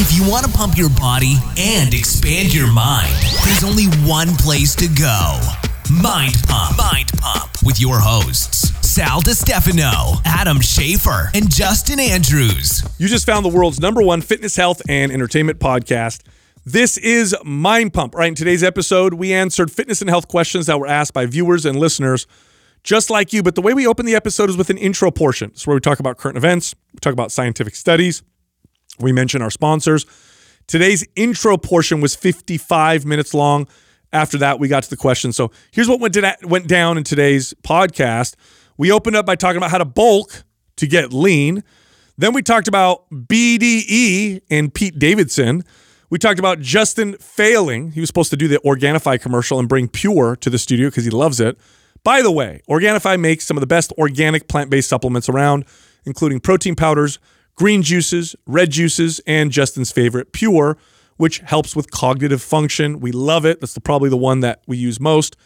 If you want to pump your body and expand your mind, there's only one place to go Mind Pump. Mind Pump with your hosts, Sal DiStefano, Adam Schafer, and Justin Andrews. You just found the world's number one fitness, health, and entertainment podcast. This is Mind Pump. Right in today's episode, we answered fitness and health questions that were asked by viewers and listeners just like you. But the way we open the episode is with an intro portion. It's where we talk about current events, we talk about scientific studies, we mention our sponsors. Today's intro portion was 55 minutes long. After that, we got to the question. So here's what went, went down in today's podcast. We opened up by talking about how to bulk to get lean. Then we talked about BDE and Pete Davidson. We talked about Justin failing. He was supposed to do the Organifi commercial and bring Pure to the studio because he loves it. By the way, Organifi makes some of the best organic plant based supplements around, including protein powders, green juices, red juices, and Justin's favorite, Pure, which helps with cognitive function. We love it. That's the, probably the one that we use most.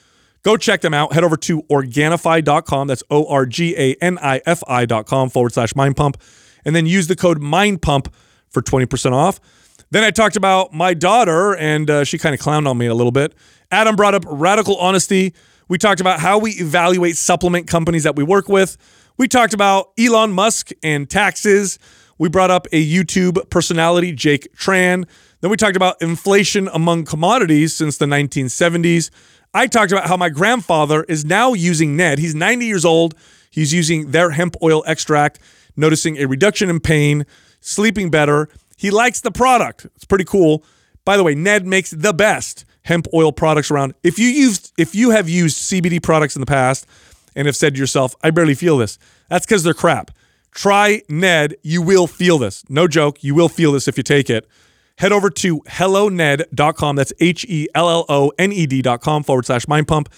Go check them out. Head over to Organifi.com. That's O R G A N I F I.com forward slash mind pump. And then use the code mind pump for 20% off. Then I talked about my daughter, and uh, she kind of clowned on me a little bit. Adam brought up radical honesty. We talked about how we evaluate supplement companies that we work with. We talked about Elon Musk and taxes. We brought up a YouTube personality, Jake Tran. Then we talked about inflation among commodities since the 1970s. I talked about how my grandfather is now using Ned. He's 90 years old. He's using their hemp oil extract, noticing a reduction in pain, sleeping better. He likes the product. It's pretty cool. By the way, Ned makes the best hemp oil products around. If you used if you have used CBD products in the past and have said to yourself, I barely feel this, that's because they're crap. Try Ned. You will feel this. No joke. You will feel this if you take it. Head over to helloned.com. That's H E L L O N E D.com forward slash mind pump.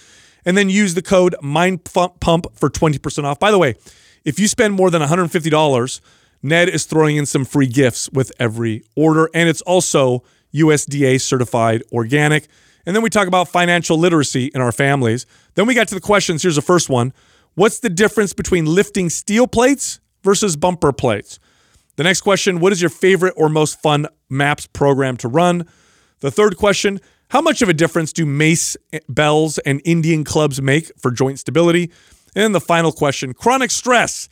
And then use the code mind pump for 20% off. By the way, if you spend more than $150, Ned is throwing in some free gifts with every order. And it's also USDA certified organic. And then we talk about financial literacy in our families. Then we got to the questions. Here's the first one What's the difference between lifting steel plates versus bumper plates? The next question What is your favorite or most fun MAPS program to run? The third question How much of a difference do mace eh, bells and Indian clubs make for joint stability? And the final question Chronic stress.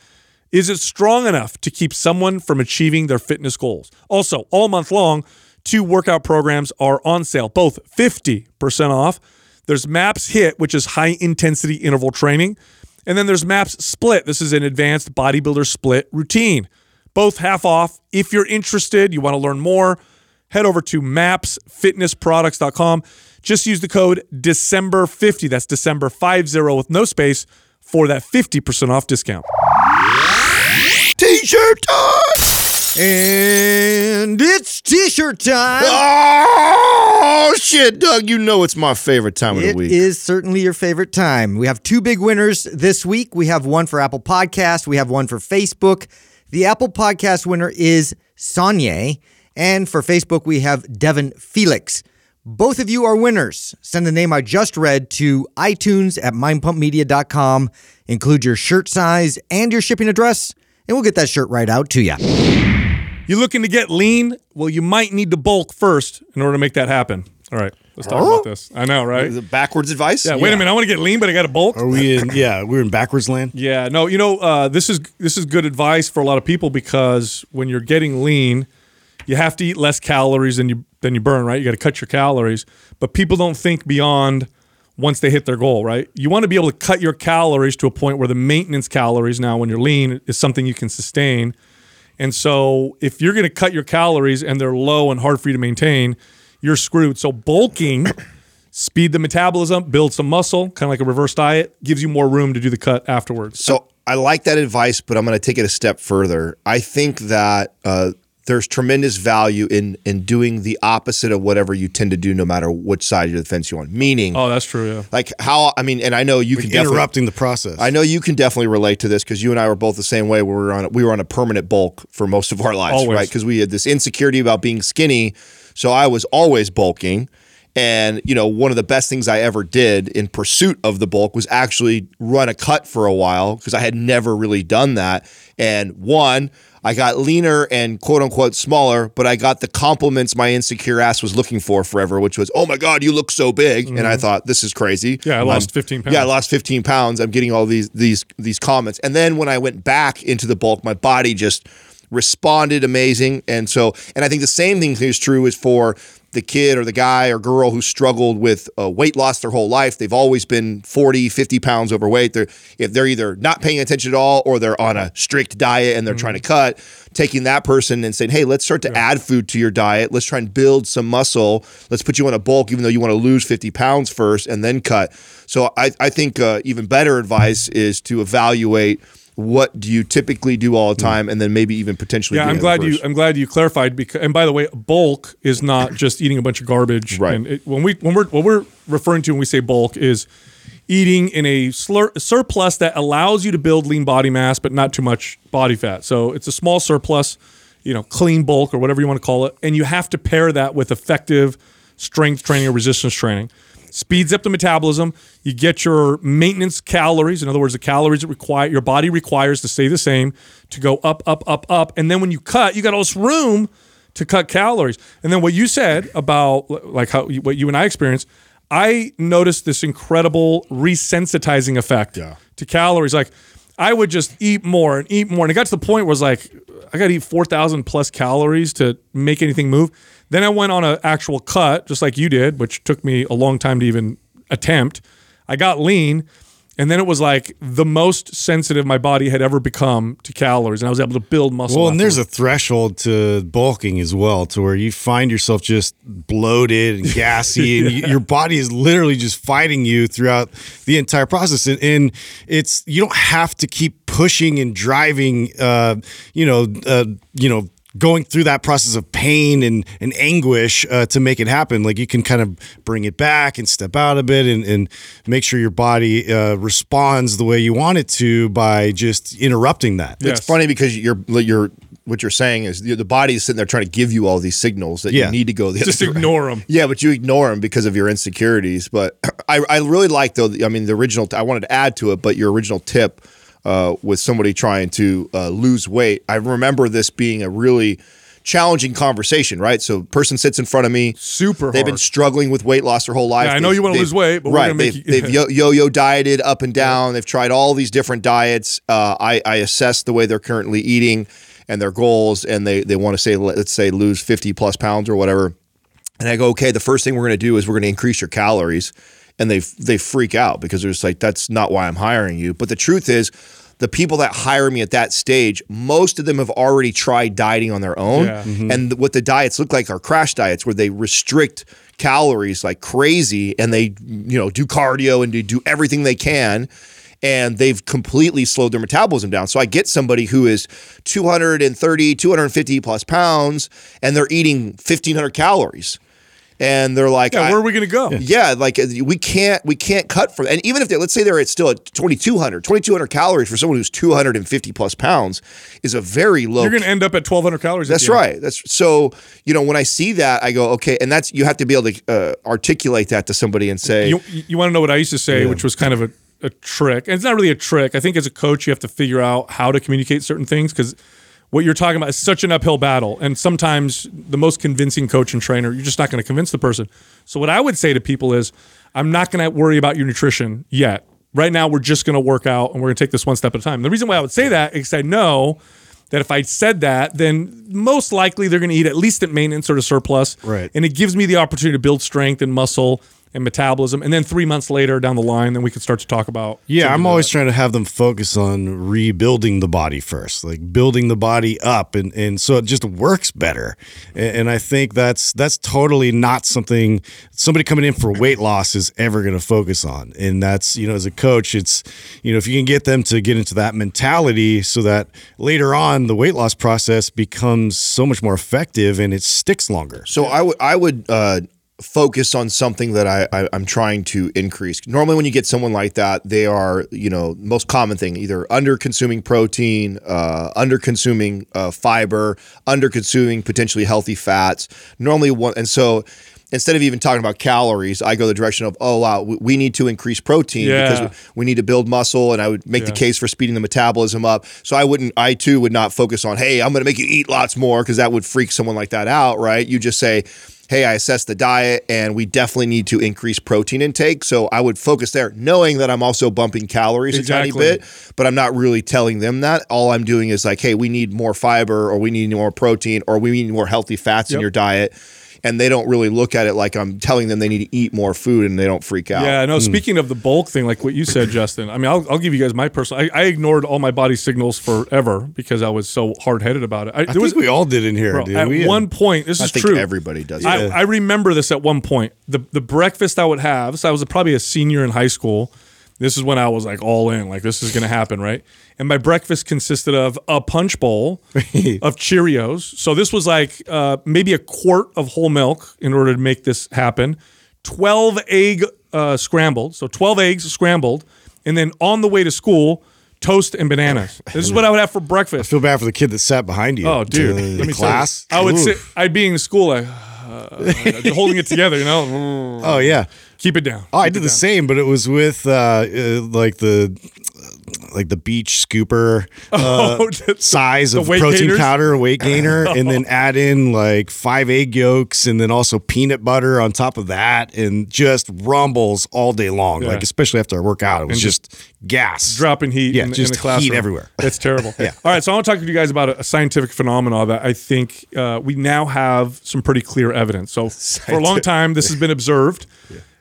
Is it strong enough to keep someone from achieving their fitness goals? Also, all month long, two workout programs are on sale, both 50% off. There's MAPS HIIT, which is high intensity interval training. And then there's MAPS Split. This is an advanced bodybuilder split routine. Both half off. If you're interested, you want to learn more, head over to mapsfitnessproducts.com. Just use the code December50. That's December 50 with no space for that 50% off discount. T-shirt time! And it's t-shirt time. Oh shit, Doug! You know it's my favorite time of the week. It is certainly your favorite time. We have two big winners this week. We have one for Apple Podcast. We have one for Facebook. The Apple Podcast winner is Sonye, and for Facebook we have Devin Felix. Both of you are winners. Send the name I just read to iTunes at mindpumpmedia.com. Include your shirt size and your shipping address, and we'll get that shirt right out to you. You looking to get lean? Well, you might need to bulk first in order to make that happen. All right, let's talk about this. I know, right? It backwards advice? Yeah, wait a minute. I want to get lean, but I got to bulk. Are we in? Yeah, we're in backwards land. Yeah, no, you know, uh, this is this is good advice for a lot of people because when you're getting lean, you have to eat less calories than you than you burn, right? You got to cut your calories, but people don't think beyond once they hit their goal, right? You want to be able to cut your calories to a point where the maintenance calories now when you're lean is something you can sustain. And so if you're going to cut your calories and they're low and hard for you to maintain, you're screwed. So bulking speed the metabolism, build some muscle, kind of like a reverse diet, gives you more room to do the cut afterwards. So I like that advice, but I'm going to take it a step further. I think that uh, there's tremendous value in in doing the opposite of whatever you tend to do, no matter which side of the fence you're on. Meaning, Oh, that's true. Yeah. like how I mean, and I know you can Interrupting the process. I know you can definitely relate to this because you and I were both the same way. We were on we were on a permanent bulk for most of our lives, Always. right? Because we had this insecurity about being skinny, so I was always bulking. And you know, one of the best things I ever did in pursuit of the bulk was actually run a cut for a while because I had never really done that. And one, I got leaner and quote unquote smaller, but I got the compliments my insecure ass was looking for forever, which was, "Oh my god, you look so big," and I thought this is crazy. Mm-hmm. Yeah, I lost 15 pounds. Yeah, I lost 15 pounds. I'm getting all these these these comments, and then when I went back into the bulk, my body just responded amazing, and so and I think the same thing is true is for the kid or the guy or girl who struggled with uh, weight loss their whole life. They've always been 40, 50 pounds overweight. They're, if they're either not paying attention at all or they're on a strict diet and they're trying to cut, taking that person and saying, hey, let's start to add food to your diet. Let's try and build some muscle. Let's put you on a bulk, even though you want to lose 50 pounds first and then cut. So I, I think uh, even better advice is to evaluate what do you typically do all the hmm. time and then maybe even potentially Yeah, I'm glad you. I'm glad you clarified because and by the way, bulk is not just eating a bunch of garbage. Right. And it, when we when we're what we're referring to when we say bulk is eating in a slur, surplus that allows you to build lean body mass but not too much body fat. So it's a small surplus, you know, clean bulk or whatever you want to call it, and you have to pair that with effective strength training or resistance training. Speeds up the metabolism. You get your maintenance calories. In other words, the calories that require your body requires to stay the same to go up, up, up, up. And then when you cut, you got all this room to cut calories. And then what you said about like how what you and I experienced, I noticed this incredible resensitizing effect to calories. Like I would just eat more and eat more, and it got to the point where it's like I got to eat four thousand plus calories to make anything move. Then I went on an actual cut, just like you did, which took me a long time to even attempt. I got lean, and then it was like the most sensitive my body had ever become to calories, and I was able to build muscle. Well, and there's a threshold to bulking as well, to where you find yourself just bloated and gassy, and you, your body is literally just fighting you throughout the entire process. And, and it's you don't have to keep pushing and driving, uh, you know, uh, you know. Going through that process of pain and, and anguish uh, to make it happen, like you can kind of bring it back and step out a bit and, and make sure your body uh, responds the way you want it to by just interrupting that. Yes. It's funny because you're you're what you're saying is the the body is sitting there trying to give you all these signals that Yeah. you need to go the just other ignore them. Yeah, but you ignore them because of your insecurities. But I, I really like though. I mean, the original. I wanted to add to it, but your original tip uh, with somebody trying to uh, lose weight. I remember this being a really challenging conversation. Right, so person sits in front of me. Super They've been struggling with weight loss their whole life. Yeah, I know They've- you wanna lose weight, but we're right, they've, you- they've yo- yo-yo dieted up and down. They've tried all these different diets. Uh, I, I assess the way they're currently eating and their goals, and they they want to say let's say lose fifty plus pounds or whatever. And I go, okay, the first thing we're going to do is we're going to increase your calories, and they they freak out because they're just like, that's not why I'm hiring you. But the truth is. The people that hire me at that stage, most of them have already tried dieting on their own. Yeah. Mm-hmm. And what the diets look like are crash diets where they restrict calories like crazy and they, you know, do cardio and they do everything they can. And they've completely slowed their metabolism down. So I get somebody who is 230, 250 plus pounds, and they're eating 1,500 calories. And they're like, Yeah, I- where are we going to go? yeah, like uh, we can't we can't cut for and even if they let's say they're at still at 2200 2200 calories for someone who's 250 plus pounds is a very low You're going to end up at 1,200 calories. that's the end. right. That's so. You know, when I see that, I go, okay, and that's you have to be able to uh, articulate that to somebody and say, You, you want to know what I used to say, which was kind of a, a trick. And it's not really a trick. I think as a coach, you have to figure out how to communicate certain things because what you're talking about is such an uphill battle. And sometimes the most convincing coach and trainer, you're just not going to convince the person. So what I would say to people is, I'm not going to worry about your nutrition yet. Right now, we're just going to work out and we're going to take this one step at a time. The reason why I would say that is I know that if I said that, then most likely they're going to eat at least at maintenance or to surplus. Right. And it gives me the opportunity to build strength and muscle and metabolism. And then three months later down the line, then we can start to talk about. Yeah, I'm always that. trying to have them focus on rebuilding the body first, like building the body up, and and so it just works better. And, and I think that's that's totally not something somebody coming in for weight loss is ever going to focus on. And that's you know, as a coach, it's you know, if you can get them to get into that mentality, so that later on the weight loss process becomes so much more effective and it sticks longer. So I would I would uh, focus on something that I, I I'm trying to increase. Normally, when you get someone like that, they are you know most common thing either under consuming protein, uh, under consuming uh, fiber, under consuming potentially healthy fats. Normally, one and so instead of even talking about calories, I go the direction of, oh wow, we, need to increase protein Yeah. because we, we need to build muscle, and I would make the case for speeding the metabolism up. So I wouldn't, I too would not focus on, hey, I'm going to make you eat lots more because that would freak someone like that out, right? You just say. Hey, I assess the diet and we definitely need to increase protein intake. So I would focus there, knowing that I'm also bumping calories a tiny bit, but I'm not really telling them that. All I'm doing is like, hey, we need more fiber or we need more protein or we need more healthy fats in your diet. And they don't really look at it like I'm telling them they need to eat more food and they don't freak out. Yeah, no. Hmm. Speaking of the bulk thing, like what you said, Justin. I mean, I'll, I'll give you guys my personal. I, I ignored all my body signals forever because I was so hard headed about it. I, I think was we all did in here, bro, dude. at We had- one point. This I is think true. everybody does. I, that. I remember this at one point. The the breakfast I would have. So I was probably a senior in high school. This is when I was like all in. Like this is gonna happen, right? And my breakfast consisted of a punch bowl of Cheerios. So this was like uh, maybe a quart of whole milk in order to make this happen. Twelve egg uh, scrambled. So twelve eggs scrambled, and then on the way to school, toast and bananas. This is what I would have for breakfast. I feel bad for the kid that sat behind you. Oh, dude, in let me class. I would Ooh. sit. I'd be in school, like uh, holding it together. You know, Oh yeah. Keep it down. Oh, I did the down. same, but it was with uh, uh, like the like the beach scooper uh, Oh, size of protein gainers? powder, weight gainer, and then add in like five egg yolks, and then also peanut butter on top of that, and just rumbles all day long. Yeah. Like especially after I work out, it was And just, gas dropping heat Yeah, in, just in the classroom. heat everywhere. It's terrible. Yeah. All right, so I want to talk to you guys about a, a scientific phenomenon that I think uh, we now have some pretty clear evidence. So for a long time, this has been observed,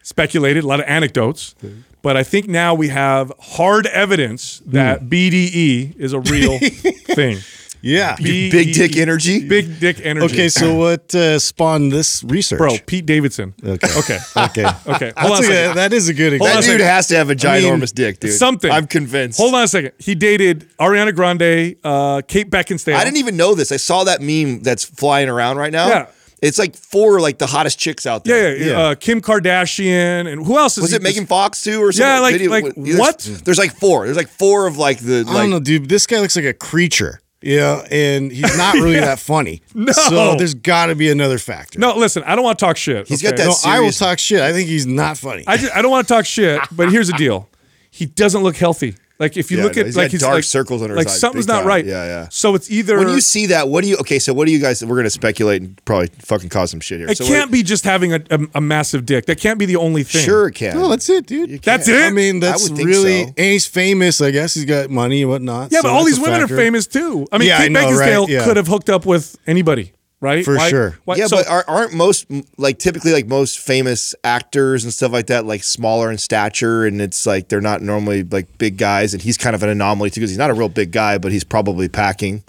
speculated, a lot of anecdotes. But I think now we have hard evidence that BDE is a real thing. Yeah. BDE Big dick energy? Big dick energy. Okay, so what uh, spawned this research, bro, Pete Davidson. Okay. Okay. Okay. Okay. Hold That's on a a, second. that is a good Hold on that example. dude second. has to have a I mean, ginormous dick, dude. Something. I'm convinced. Hold on a second. He dated Ariana Grande, uh, Kate Beckinsale. I didn't even know this. I saw that meme that's flying around right now. Yeah. It's like four like the hottest chicks out there. yeah, Yeah. Uh, Kim Kardashian, and who else is Was he- it Megan Fox too, or something? Yeah, like- Video- like, there's- what? There's like four. There's like four of like the. I like, don't know, dude. This guy looks like a creature. Yeah, and he's not really that funny. No. So there's got to be another factor. No, listen. I don't want to talk shit. He's got that no, I will talk shit. I think he's not funny. I, just, I don't want to talk shit, but here's the deal. He doesn't look healthy. Like if you Yeah, look no, at he's like got he's dark like, circles under his like eyes, something's not time. right. Yeah, yeah. So it's either When you see that, what do you? Okay, so what do you guys? We're gonna speculate and probably fucking cause some shit here. it so can't be just having a, a, a massive dick. That can't be the only thing. Sure, it can. no, that's it, dude. That's it. I mean, that's would think really, so. and he's famous. I guess he's got money and whatnot. Yeah, so but all these women factor. are famous too. I mean, Yeah, I Kate know, right? Beckinsale Yeah. could have hooked up with anybody, right? For sure. yeah, so- but are, aren't most like typically like most famous actors and stuff like that like smaller in stature, and it's like they're not normally like big guys, and he's kind of an anomaly too because he's not a real big guy, but he's probably packing.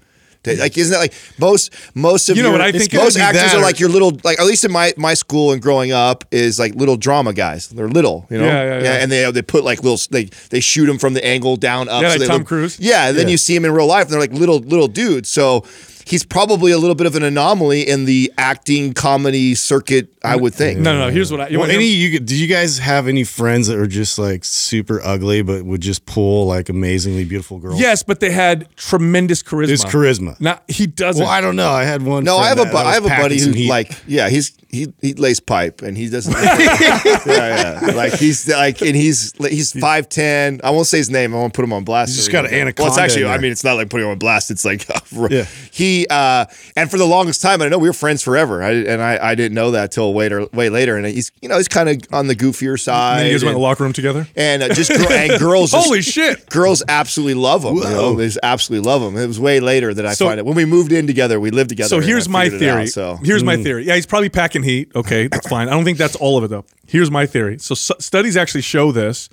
Like isn't that like most most of You know your, what I think most actors are like your little like at least in my my school and growing up is like little drama guys. They're little, you know. Yeah, yeah, yeah. and they they put like little they they shoot them from the angle down up. Yeah, so like they Tom look- Cruise? Yeah, and then you see him in real life, and they're like little little dudes. So he's probably a little bit of an anomaly in the acting comedy circuit. I would think. no, no, no. Here's what I. You Well, any you do you guys have any friends that are just like super ugly but would just pull like amazingly beautiful girls? Yes, but they had tremendous charisma. It's charisma. Not he doesn't. Well, I don't know. I had one. No, I have a bu- I have a buddy some who heat. like yeah he's he he lays pipe and he doesn't yeah yeah like he's like and he's he's five ten I won't say his name I won't put him on blast He's just or got anything. an well it's actually I mean it's not like putting him on blast it's like Yeah. he uh and for the longest time I know we were friends forever I, and I I didn't know that till later way later and he's you know he's kind of on the goofier side then you guys went in and, the locker room together. and uh, just and girls just- Holy shit! Girls absolutely love him. You know? They just absolutely love him. It was way later that I So- find it. When we moved in together, we lived together. So here's my theory. out, so Here's my theory. Yeah, he's probably packing heat. Okay, that's fine. I don't think that's all of it though. Here's my theory. So s- studies actually show this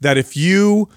that if you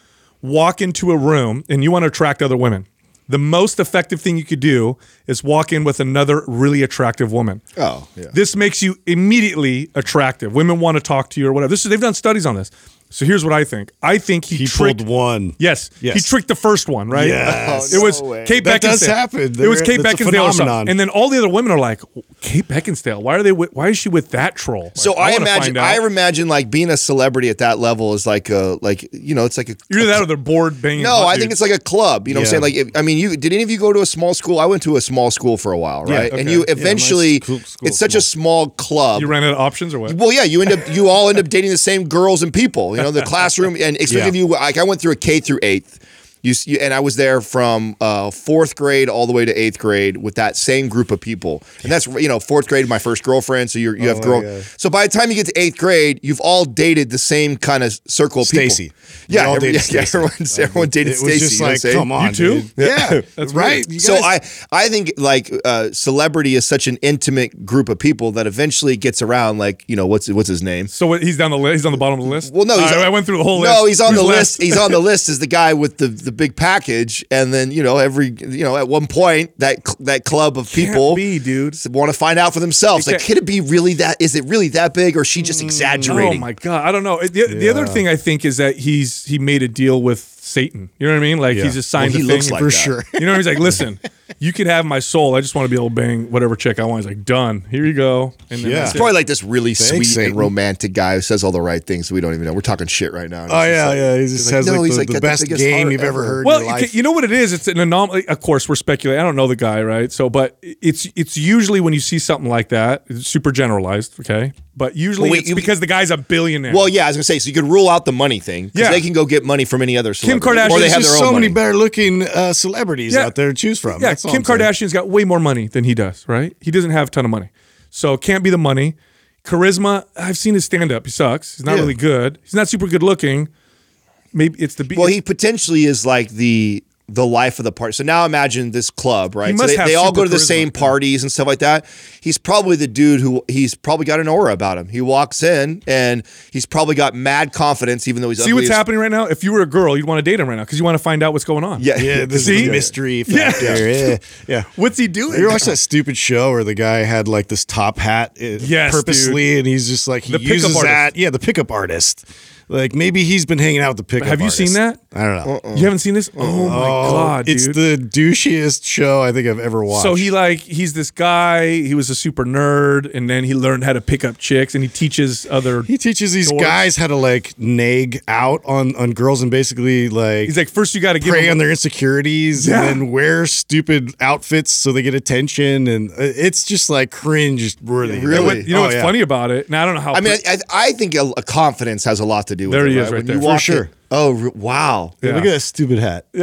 walk into a room and you want to attract other women, the most effective thing you could do is walk in with another really attractive woman. Oh, yeah. This makes you immediately attractive. Women want to talk to you or whatever. This is they've done studies on this. So here's what I think. I think he, He tricked pulled one. Yes, Yes. he tricked the first one, right? Yes. Oh, it was Oh, no way. Kate That Beckinsale. does happen. It was Kate Beckinsale, phenomenon. and then all the other women are like, Kate Beckinsale. Why are they? With, why is she with that troll? So Like, I, imagine. I imagine like being a celebrity at that level is like a, like you know, it's like a. Either that or they're bored banging. No, hot I think it's like a club. You know what I'm saying? Like, if, I mean, you did any of you go to a small school? I went to a small school for a while, right? okay. And you Yeah, eventually, school- school it's such a small club. you ran out of options or what? Well, yeah, you end up you all end up dating the same girls and people. You know, the classroom, and especially Yeah. if you like, I went through a K through eighth. You, s- you and I was there from uh, fourth grade all the way to eighth grade with that same group of people, and that's you know fourth grade my first girlfriend. So you're, you have my girl. God. So by the time you get to eighth grade, you've all dated the same kind of circle of people. Stacy. Yeah, We all every- dated yeah, Stacy. everyone's- everyone dated It was Stacy. just you know like, saying? come on, You too? dude. Yeah, That's right. weird. You So I I think like uh, celebrity is such an intimate group of people that eventually gets around like you know what's what's his name So what, he's down the list. He's on the bottom of the list. Well, no, he's I, I went through the whole list. No, he's on Who's the left? list. He's on the list as the guy with the the big package, and then you know every you know at one point that cl- that club of people be, dude. want to find out for themselves. Like, could it be really that? Is it really that big, or is she just mm, exaggerating? Oh my god, I don't know. The, the other thing I think is that he's he made a deal with Satan. You know what I mean? Like Yeah. he's just signed Well, he a thing looks like for that. sure. You know, what I mean? he's like, listen, you could have my soul. I just want to be able to bang whatever chick I want. He's like, done. Here you go. And then Yeah. It's probably like this really Thanks, sweet Satan. and romantic guy who says all the right things we don't even know. We're talking shit right now. Oh yeah, like- yeah. He just he's like, no, like the, like, the got the best game you've ever ever. heard. Well, in your you, life. you know what it is? It's an anomaly. Of course, we're speculating. I don't know the guy, right? So, but it's it's usually when you see something like that, it's super generalized, okay? But usually Well, wait, it's you- because the guy's a billionaire. Well, yeah, I was gonna say, so you could rule out the money thing because Yeah. they can go get money from any other celebrity. Kim celebrity, Kardashian or they have There's their so own many better looking uh, celebrities Yeah. out there to choose from. Yeah, That's Kim Kardashian's got way more money than he does, right? He doesn't have a ton of money. So it can't be the money. Charisma, I've seen his stand up. He sucks. He's not Yeah. really good. He's not super good looking. Maybe it's the be- Well, he potentially is like the the life of the party. So now imagine this club, right? He so they, have they all go to the charisma. same parties and stuff like that. He's probably the dude who he's probably got an aura about him. He walks in and he's probably got mad confidence, even though he's See ugly what's as- happening right now? If you were a girl, you'd want to date him right now because you want to find out what's going on. Yeah, Yeah, this See? is the mystery factor. Yeah, yeah. What's he doing? You watch that stupid show where the guy had like this top hat uh, Yes, purposely, and he's just like he The pickup uses artist. that. Yeah, the pickup artist. Like maybe he's been hanging out with the pickup. Have you seen that? I don't know. You haven't seen this? Oh my god, dude. it's the douchiest show I think I've ever watched. So he like he's this guy. He was a super nerd, and then he learned how to pick up chicks, and he teaches other. he teaches these Dorks. guys how to like nag out on on girls and basically like He's like, first you got to prey him on their insecurities Yeah. and then wear stupid outfits so they get attention and uh, it's just like cringe worthy. Really? What, you know Oh, what's yeah. funny about it? Now I don't know how. I mean, I, I think a, a confidence has a lot to do with There it. he is right? right When there. you For sure. in- oh wow, Yeah, Look at that stupid hat.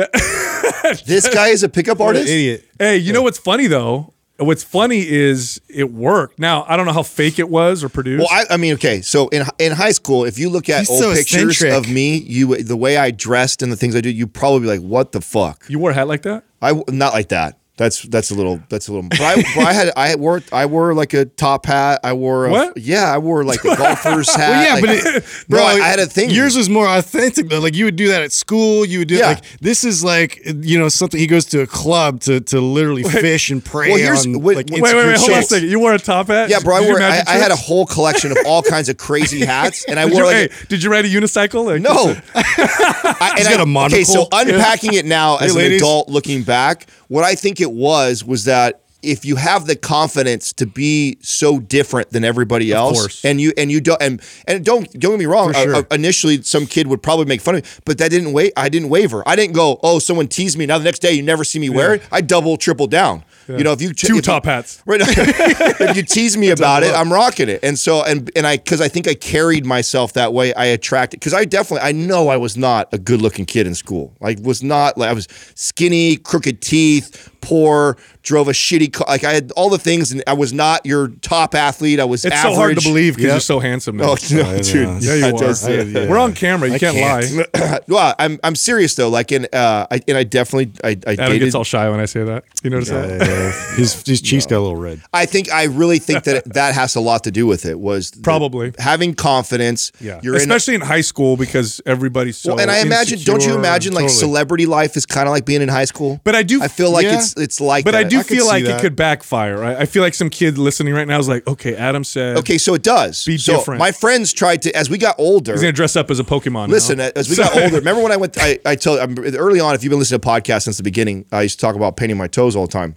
this guy is a pickup What an artist. idiot. hey, you know what's funny though? What's funny is it worked. Now I don't know how fake it was or produced. Well, I, I mean, okay. So in in high school, if you look at He's old so pictures eccentric. of me, you the way I dressed and the things I do, you probably be like, "What the fuck?" you wore a hat like that? I not like that. That's that's a little that's a little. But I, but I had I wore I wore like a top hat. I wore a, What? Yeah, I wore like a golfer's hat. Well, yeah, like- but it, no, bro, I, I had a thing. Yours was more authentic though. Like you would do that at school. You would do Yeah. like this is like you know something. He goes to a club to to literally fish and prey Well, here's- on wait, like wait, Wait, wait, wait. Hold on a second. You wore a top hat? yeah, bro. I Did wore. I, I had a whole collection of all kinds of crazy hats, and I Did wore you, like. hey, did you ride a unicycle? Like, No, I, and He's got a Okay, so monocle. unpacking it now as an adult, looking back, what I think it was was that if you have the confidence to be so different than everybody else, and you and you don't and and don't don't get me wrong, sure. uh, initially some kid would probably make fun of me, but that didn't wait. I didn't waver. I didn't go, oh, someone teased me. Now the next day you never see me wear it. I double, triple down. You know, if you Two if you- top hats. Right. if you tease me about it, I'm rocking it. And so and and I because I think I carried myself that way, I attracted because I definitely I know I was not a good looking kid in school. I was not like I was skinny, crooked teeth, poor, drove a shitty car. Like I had all the things, and I was not your top athlete. I was It's average. so hard to believe because Yep. you're so handsome. Now. Oh no, I dude! yeah, you that are. does- I- yeah. We're on camera. You I can't, can't. lie. well, I'm I'm serious though. Like in uh, I and I definitely I, I Adam dated. gets all shy when I say that. You notice that? Uh, his his cheeks got a little red. I think I really think that that has a lot to do with it. Was the- Probably. having confidence. Yeah, you're especially in, high school because everybody's so. Well, and I imagine, don't you imagine like totally. celebrity life is kind of like being in high school? But I do- I feel like Yeah. it's it's it's like But that. I do I feel like it could backfire. Right? I feel like some kid listening right now is like, okay, Adam said, Okay, so it does. Be so different. my friends tried to as we got older. he's gonna dress up as a Pokemon. now. Listen, as we got older, remember when I went? I, I tell early on. If you've been listening to podcasts since the beginning, I used to talk about painting my toes all the time.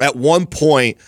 At one point,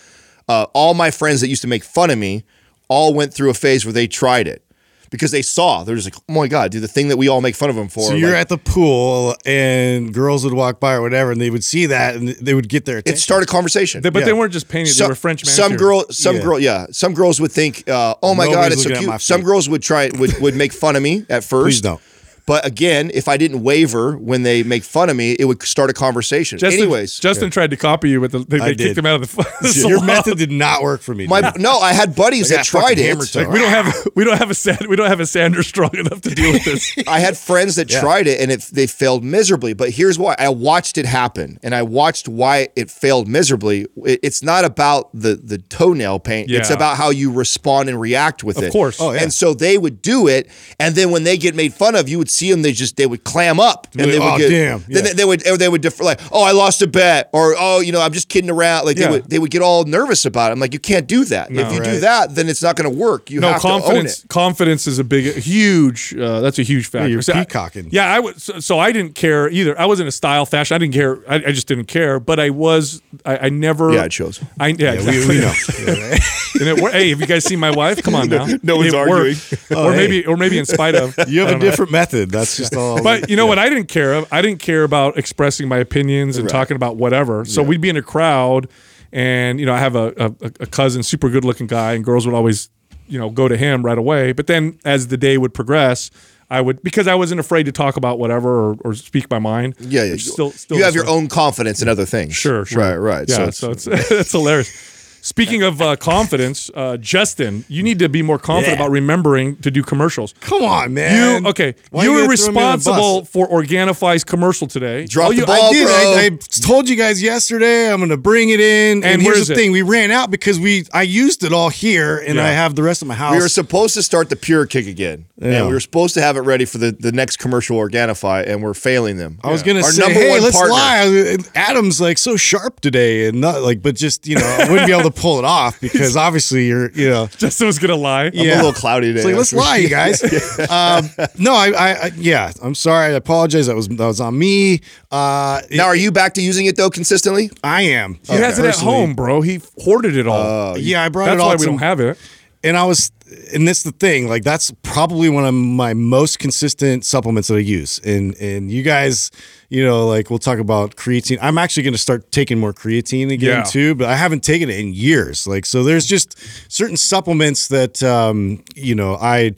uh, all my friends that used to make fun of me all went through a phase where they tried it because they saw they're just like, oh my god, dude, the thing that we all make fun of them for. So you're like, at the pool and girls would walk by or whatever, and they would see that and they would get their attention. it started a conversation. They- but they weren't just painting; they were French Some girl, some Yeah. girl, yeah. Some girls would think, uh, "Oh my god, it's so looking at my cute." Some girls would try would would make fun of me at first. Please don't. But again, if I didn't waver when they make fun of me, it would start a conversation. Justin, Anyways, Justin tried to copy you, but the, they, I they did. kicked him out of the. the Your method did not work for me. my no, I had buddies I that got tried it. Like, we don't have we don't have a sand, we don't have a sander strong enough to deal with this. I had friends that tried it and it they failed miserably. But here's why: I watched it happen, and I watched why it failed miserably. It- it's not about the the toenail paint; it's about how you respond and react with Of it. Of course. Oh, yeah. And so they would do it, and then when they get made fun of, you would see them. They just they would clam up, and they would Oh, get damn, Then yeah. they, they would or they would defer like, oh, I lost a bet, or oh, you know, I'm just kidding around. Like Yeah. they would they would get all nervous about it. I'm like, you can't do that. if you do that, then it's not going to work. You no have to own confidence. it. Confidence is a big, huge. Uh, that's a huge factor. you're So I- peacocking. yeah, I was. So, so I didn't care either. I wasn't a style fashion. I didn't care. I, I just didn't care. But I was. I, I never. Yeah, it shows. I yeah, exactly. we, we know. And it, hey, have you guys seen my wife? Come on now. No one's It arguing. worked. or hey. maybe, or maybe in spite of. You have I a don't know. different That's just all. But you know what? I didn't care of. I didn't care about expressing my opinions and Right. talking about whatever. So we'd be in a crowd, and you know, I have a, a, a cousin, super good looking guy, and girls would always, you know, go to him right away. But then as the day would progress, I would because I wasn't afraid to talk about whatever or, or speak my mind. Yeah, yeah. Still, still you have your own confidence in other things. Sure, sure. Right, right. Yeah, so, so it's, it's it's hilarious. Speaking of uh, confidence, uh, Justin, you need to be more confident Yeah. about remembering to do commercials. come on, man. You okay? Why you you were gotta throw me under the bus? responsible for Organifi's commercial today. Drop Oh, the ball, I did. bro. I, I told you guys yesterday. I'm going to bring it in. And, And where here's is the it? thing: we ran out because we I used it all here, and Yeah. I have the rest of my house. we were supposed to start the pure kick again, Yeah. and we were supposed to have it ready for the, the next commercial Organifi, and we're failing them. I was gonna Our say, number hey, one let's partner. lie. Adam's like so sharp today, and not like, but just you know, I wouldn't be able to pull it off because obviously you're, you know, Justin was gonna lie. I'm a little cloudy today. It's like let's actually. lie, you guys. um, no, I, I, I, yeah, I'm sorry. I apologize. That was that was on me. Uh, Now, are you back to using it though consistently? I am. He has it at Personally. home, bro. He hoarded it all. Yeah, I brought That's it all. why we to- don't have it. And I was, and that's the thing. Like that's probably one of my most consistent supplements that I use. And and you guys, you know, like we'll talk about creatine. I'm actually going to start taking more creatine again Yeah. too, but I haven't taken it in years. Like so, there's just certain supplements that um, you know I.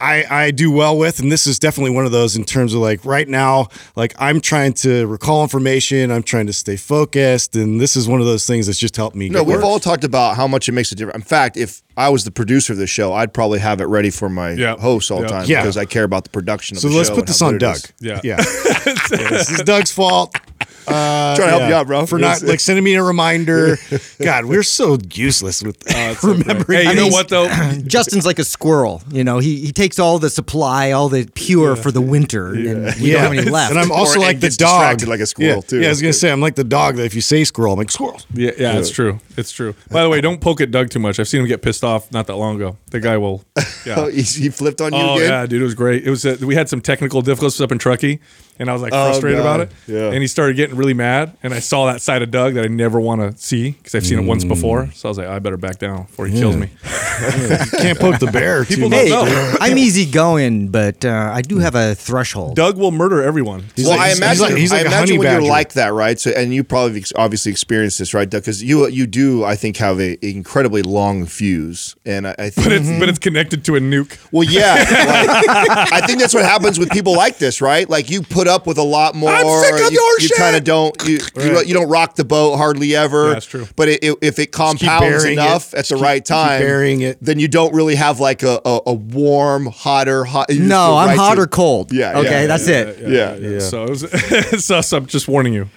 I, I do well with, and this is definitely one of those in terms of like right now, like I'm trying to recall information, I'm trying to stay focused, and this is one of those things that's just helped me. No, get we've work. all talked about how much it makes a difference. In fact, if I was the producer of the show, I'd probably have it ready for my Yeah. host all the Yeah. time Yeah. because I care about the production of So the let's put this on Doug. is. Yeah. Yeah. Yeah, this is Doug's fault. Uh, Trying to help yeah. you out, bro. For not like sending me a reminder. God, we're so useless with uh, remembering. Hey, you I know mean- what though? Justin's like a squirrel. You know, he, he takes all the supply, all the pure for the winter, and we don't have any left. And I'm also Or like the dog. like a squirrel, yeah. too. Yeah, I was gonna say I'm like the dog that if you say squirrel, I'm like squirrel. Yeah, yeah, it's true. It's true. By the way, don't poke at Doug too much. I've seen him get pissed off not that long ago. The guy will. Oh, Yeah. he, he flipped on you Oh again. yeah, dude, it was great. It was uh, we had some technical difficulties up in Truckee, and I was like frustrated Oh, about it. Yeah. And he started getting really mad, and I saw that side of Doug that I never want to see because I've seen it once before. So I was like, I better back down before he kills me. You can't poke the bear. People much. hey, know. I'm easy going, but uh, I do have a threshold. Doug will murder everyone. He's well, like- I imagine, he's like- he's like I a imagine honey when you're like that, right? So, and you probably obviously experienced this, right? Doug? Because you you do, I think, have a incredibly long fuse, and I, I think But it's but it's connected to a nuke. Well, yeah. like, I think that's what happens with people like this, right? Like you put up with a lot more. I'm sick of you, your you shit. kind of don't. You, you you don't rock the boat hardly ever. Yeah, that's true. But it, it, if it compounds enough it. at the Keep- right time, burying it. then you don't really have like a, a, a warm, hotter, hot. No, go I'm right hot to- or cold. Yeah, Okay, yeah, that's it. Yeah, yeah. So, it was, so, so I'm just warning you.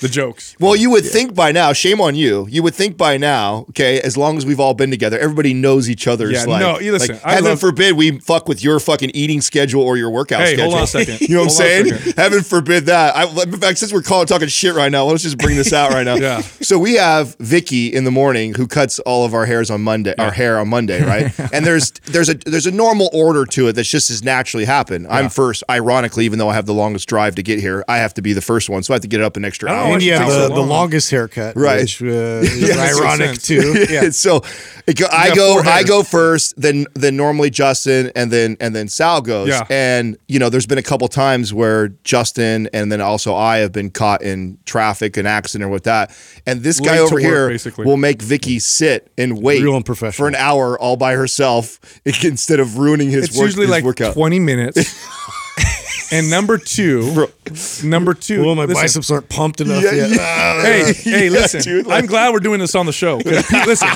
The jokes. Well, you would think by now, shame on you. You would think by now, okay, as long as we've all been together, everybody knows each other's Yeah, like, no, you listen, like, I heaven love- forbid we fuck with your fucking eating schedule or your workout Hey, schedule. hold on a second. You know what I'm Hold on a saying? Heaven forbid that. I, in fact, since we're calling talking shit right now, let's just bring this out right now. Yeah. So we have Vicky in the morning who cuts all of our hairs on Monday, our hair on Monday, right? and there's there's a there's a normal order to it that's just as naturally happen. I'm first, ironically, even though I have the longest drive to get here, I have to be the first one, so I have to get up an extra hour. Know And why you she have takes the, so the longest haircut, Right. Which uh, is ironic too. Yeah. so it go, I go I go first, then then normally Justin, and then and then Sal goes. Yeah. And you know, there's been a couple times where Justin and then also I have been caught in traffic, an accident, or with that. And this guy Late to over work, here basically. will make Vicky sit and wait Real for an hour all by herself instead of ruining his work. It's work. usually his like workout. 20 minutes. And number two, number two. Well, my listen, biceps aren't pumped enough Yeah, yet. yeah. Hey, hey, Yeah, listen. dude, like- I'm glad we're doing this on the show. listen,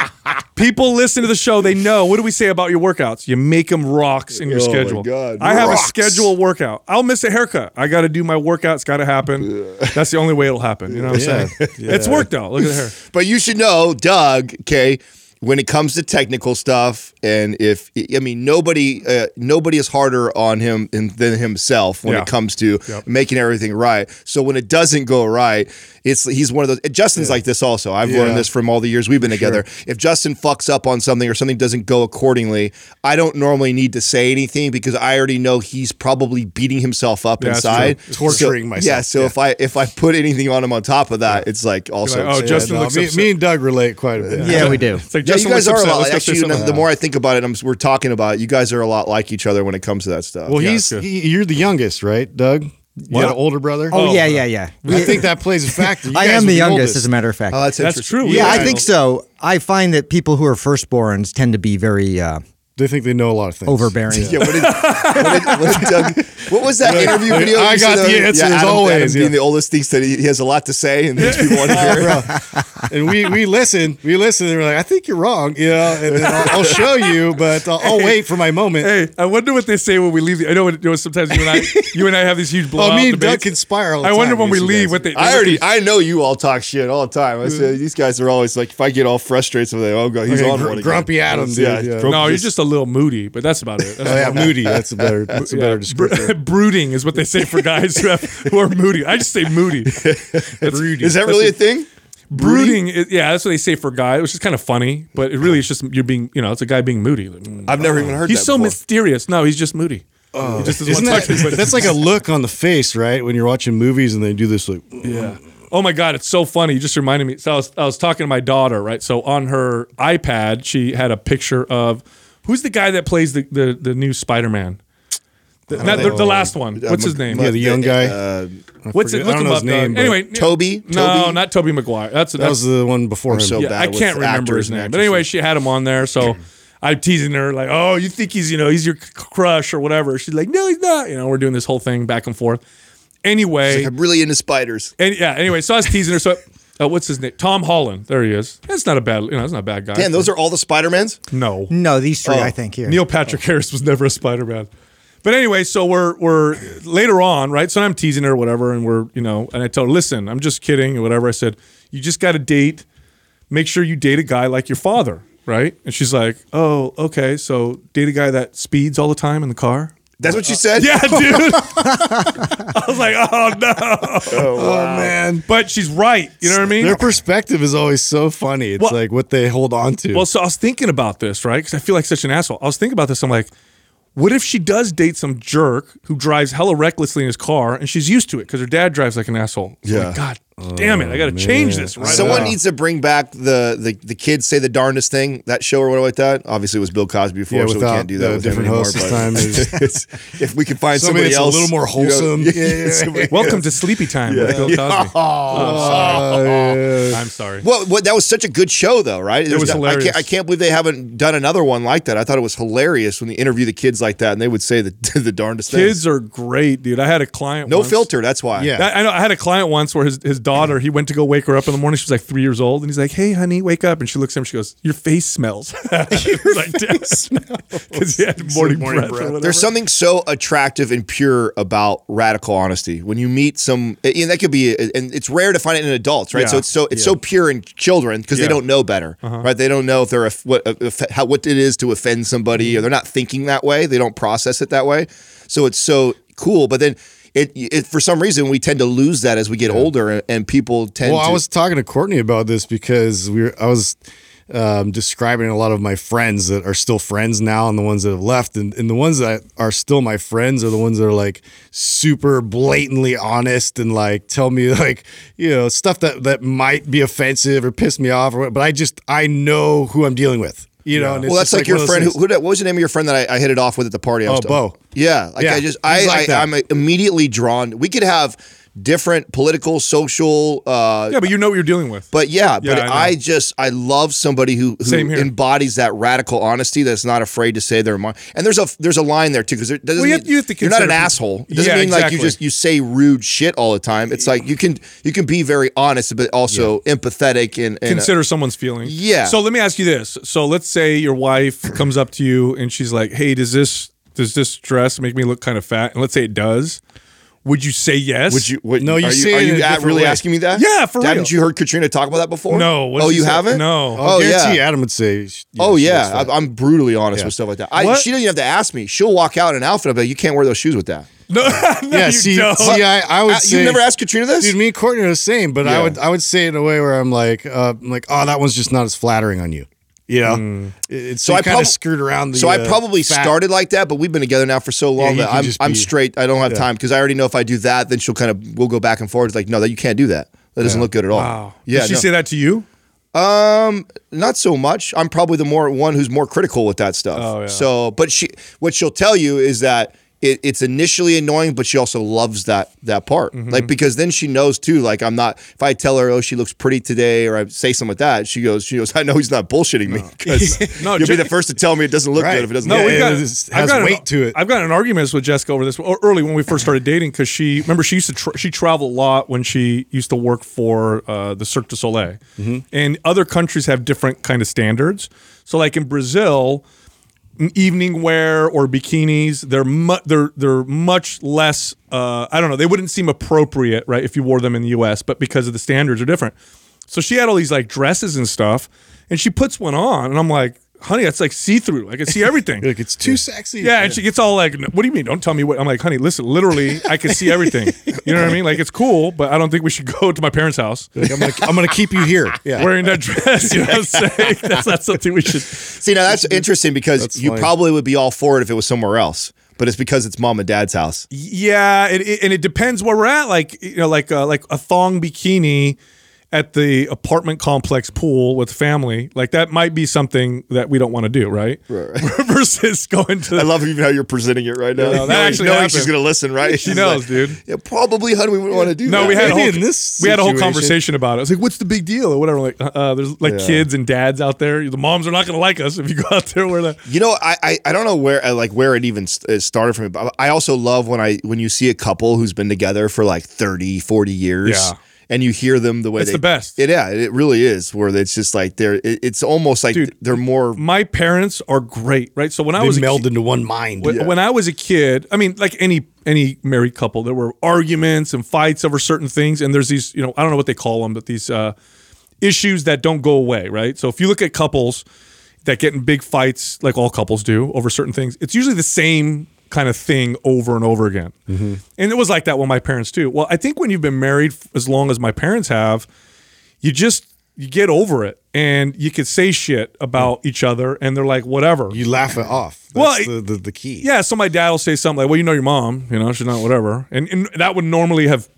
people listen to the show. They know. What do we say about your workouts? You make them rocks in your Oh, my schedule. God. I have Rocks. a schedule workout. I'll miss a haircut. I got to do my workouts. Got to happen. That's the only way it'll happen. You know what I'm Yeah. saying? It's worked out. Look at the hair. But you should know, Doug, okay, when it comes to technical stuff, and if I mean nobody, uh, nobody is harder on him than himself when Yeah. it comes to Yep. making everything right. So when it doesn't go right, it's he's one of those. Justin's like this also. I've Yeah. learned this from all the years we've been together. If Justin fucks up on something or something doesn't go accordingly, I don't normally need to say anything because I already know he's probably beating himself up Yeah, that's inside, true. Torturing So- myself. Yeah. So if I if I put anything on him on top of that, it's like also. like, oh, yeah, Justin No, looks me, upset. me and Doug relate quite a bit. Yeah, we do. It's like Yeah, Justin you guys looks are a lot. Let's go say Actually, the more I think about it, I'm, we're talking about it. You guys are a lot like each other when it comes to that stuff. Well, Yeah, he's he, you're the youngest, right, Doug? You What? got an older brother. Oh, Oh, yeah, yeah, yeah. I think that plays a factor. You I am the youngest, oldest. as a matter of fact. oh, that's That's true. yeah, Yeah, I I think so. I find that people who are firstborns tend to be very uh, They think they know a lot of things. overbearing. Yeah, what did, what, did, what, did Doug, what was that interview like, video? I got the answers yeah, Adam, always, Adam being yeah. the oldest thinks that he, he has a lot to say and thinks people want to hear. it. and we we listen, we listen, and we're like, I think you're wrong, you know, and then I'll, I'll show you, but I'll, I'll wait for my moment. Hey, I wonder what they say when we leave. The, I know, you know sometimes you and I, you and I have these huge blowout oh, me and Doug debates. conspire all the I wonder when we leave guys. what they. I already, I know you all talk shit all the time. I say these guys are always like, if I get all frustrated, so they, oh god, he's Okay, on gr- one again. grumpy Adam, dude, yeah. No, you're just a little moody, but that's about it. That's Oh, yeah, moody. That's a better. That's a better descriptor. brooding is what they say for guys who, have, who are moody. I just say moody. Broody. Is that really a thing? brooding? Is, yeah, that's what they say for guys, which is kind of funny, but it really is just you're being, you know, it's a guy being moody. Like, mm. I've never even heard. That. He's so before. mysterious. No, he's just moody. Oh, he just Isn't that, to that's like a look on the face, right? When you're watching movies and they do this, like, Yeah. Oh my God, it's so funny. You just reminded me. So I was, I was talking to my daughter, right? So on her iPad, she had a picture of who's the guy that plays the the, the new Spider Man. The, not the, the last one. What's his name? yeah, the young guy. Uh, What's it? forget- I Look don't him know up. his name, Anyway, Toby? No, Toby? not Tobey Maguire. That's that was the one before him. so yeah, bad I can't remember his name. But anyway, she had him on there. So I'm teasing her like, "Oh, you think he's you know he's your c- crush or whatever?" She's like, "No, he's not." You know, we're doing this whole thing back and forth. Anyway, I'm really into spiders. and yeah. Anyway, so I was teasing her. So. Uh, what's his name? Tom Holland. There he is. That's not a bad. You know, that's not a bad guy. Damn, those are all the Spider-Mans? no. No, these three, Oh. I think here. Neil Patrick Harris was never a Spider Man. But anyway, so we're we're later on, right? So I'm teasing her, or whatever, and we're you know, and I tell her, listen, I'm just kidding, or whatever. I said, you just got to date. Make sure you date a guy like your father, right? And she's like, oh, okay. So date a guy that speeds all the time in the car. That's what you uh, said? Yeah, dude. I was like, oh no. Oh, oh man, But she's right. You know what I mean? their perspective is always so funny. It's Well- like what they hold on to. Well, so I was thinking about this, right? Because I feel like such an asshole. I was thinking about this. I'm like, what if she does date some jerk who drives hella recklessly in his car and she's used to it because her dad drives like an asshole? So I'm Yeah. like, God damn it. I got to change this right Someone now. needs to bring back the, the the kids say the darndest thing that show or whatever like that. Obviously, it was Bill Cosby before, Yeah, so we can't do that the with different anymore. host this time is- if we can find Somebody somebody, that's a little more you know, wholesome. yeah, Yeah. Welcome to Sleepy Time with Bill Cosby. Uh, I'm sorry. Well, what, that was such a good show, though, right? It was I hilarious. can't, I can't believe they haven't done another one like that. I thought it was hilarious when they interview the kids like that, and they would say the the darndest things. Kids are great, dude. I had a client No once- filter. That's why. Yeah. I, I know. I had a client once where his, his daughter, he went to go wake her up in the morning. She was like three years old, and he's like, "Hey, honey, wake up!" And she looks at him. She goes, "Your face smells." because he had morning, morning breath. breath. There's something so attractive and pure about radical honesty. When you meet some, eh, and that could be, eh, and it's rare to find it in adults, right? So it's so it's so pure in children because Yeah. they don't know better, uh-huh. right? They don't know if they're a, what a, how, what it is to offend somebody, mm-hmm. or they're not thinking that way. They don't process it that way. So it's so cool. But then. It, it for some reason we tend to lose that as we get older, and, and people tend Well, to. I was talking to Courtney about this because we were, I was um, describing a lot of my friends that are still friends now and the ones that have left. And, and the ones that are still my friends are the ones that are like super blatantly honest and like tell me like, you know, stuff that, that might be offensive or piss me off or what, but I just, I know who I'm dealing with. You know, and it's Well, that's just like, your one of those friend. Who, who, what was the name of your friend that I, I hit it off with at the party? I Oh, Bo. Yeah, like Yeah, I just, I, like I. I'm immediately drawn. We could have different political, social, uh, yeah, but you know what you're dealing with. but yeah, Yeah, but I. I, just I love somebody who, who embodies that radical honesty that's not afraid to say their mind. And there's a there's a line there too because there doesn't Well, you mean, have- you have to you're not an people. asshole. It doesn't Yeah, mean like you just you say rude shit all the time. It's like you can you can be very honest but also empathetic and, and uh, consider someone's feelings. Yeah. So let me ask you this. So let's say your wife comes up to you and she's like, "Hey, does this does this dress make me look kind of fat?" And let's say it does. Would you say yes? Would you? What, No, you are say you, are you at- really way. asking me that? Yeah, for real. Haven't real. you heard Katrina talk about that before? No. What Oh, you say? haven't? No. I Oh yeah. Adam would say. yeah, Oh yeah, does. I, I'm brutally honest Yeah. with stuff like that. I, What? she doesn't even have to ask me. She'll walk out in an outfit. I'll be like, you can't wear those shoes with that. No, no yeah, you see, don't. see, I, I would Uh, say you never asked Katrina this? Dude, me and Courtney are the same, but Yeah. I would I would say it in a way where I'm like, uh, I'm like, oh, that one's just not as flattering on you. You know, it's so, Hmm. I kind of screwed around. The, so I uh, probably started like that, but we've been together now for so long you that I'm just I'm straight. I don't have Yeah. time because I already know if I do that, then she'll kind of we'll go back and forth. It's like, no, that you can't do that. That doesn't look good at all. wow. Yeah. Did she no. say that to you? Um, not so much. I'm probably the more one who's more critical with that stuff. Oh, yeah. So, but she, what she'll tell you is that it, it's initially annoying, but she also loves that that part. Mm-hmm. Like because then she knows too. Like I'm not. If I tell her, oh, she looks pretty today, or I say something like that, she goes, she goes, I know he's not bullshitting me because No, you'll Ju- be the first to tell me it doesn't look Right. good if it doesn't. No, look we've Yeah, got it is- I've has got an- weight to it. I've got an argument with Jessica over this early when we first started dating because she remember she used to tra- she traveled a lot when she used to work for uh, the Cirque du Soleil, Mm-hmm. and other countries have different kind of standards. So like in Brazil, m- evening wear or bikinis they're mu- they're they're much less. Uh, I don't know. They wouldn't seem appropriate, right, if you wore them in the U.S. But because of the standards are different, so she had all these like dresses and stuff, and she puts one on, and I'm like, honey, that's like see through. I can see everything. Like it's too sexy. Yeah, and she gets all like, "What do you mean? Don't tell me what." I'm like, "Honey, listen. Literally, I can see everything. You know what I mean? Like, it's cool, but I don't think we should go to my parents' house Like, I'm gonna I'm gonna keep you here. Yeah. wearing that dress. You know what I'm saying? That's not something we should. See, now that's interesting because That's you funny. probably would be all for it if it was somewhere else, but it's because it's mom and dad's house. Yeah, it, it- and it depends where we're at. Like, you know, like uh, like a thong bikini at the apartment complex pool with family. Like that might be something that we don't want to do, right? Right. Versus going to. I love even how you're presenting it right now. No, that knowing, actually knowing happened. she's gonna listen, right? She She's knows, like, dude. Yeah, probably, honey. We wouldn't want to do No, that. we had a whole, in this we had a whole conversation about it. I was like, "What's the big deal?" or whatever. Like, uh, there's like kids and dads out there. The moms are not going to like us if you go out there where the You know, I, I I don't know where uh, like where it even started from. But I also love when I when you see a couple who's been together for like 30, 40 years. Yeah. And you hear them the way It's they, the best. It, yeah, it really is. Where it's just like they're. It, it's almost like Dude, they're more. my parents are great, right? So when I was a meld ki- into one mind. when, when I was a kid, I mean, like any any married couple, there were arguments and fights over certain things, and there's these, you know, I don't know what they call them, but these uh, issues that don't go away, right? So if you look at couples that get in big fights, like all couples do, over certain things, it's usually the same kind of thing over and over again. And it was like that with my parents too. Well, I think when you've been married as long as my parents have, you just you get over it and you could say shit about each other and they're like whatever you laugh it off. That's Well, the, the the key. yeah, so my dad will say something like, "Well, you know your mom, you know she's not whatever," and, and that would normally have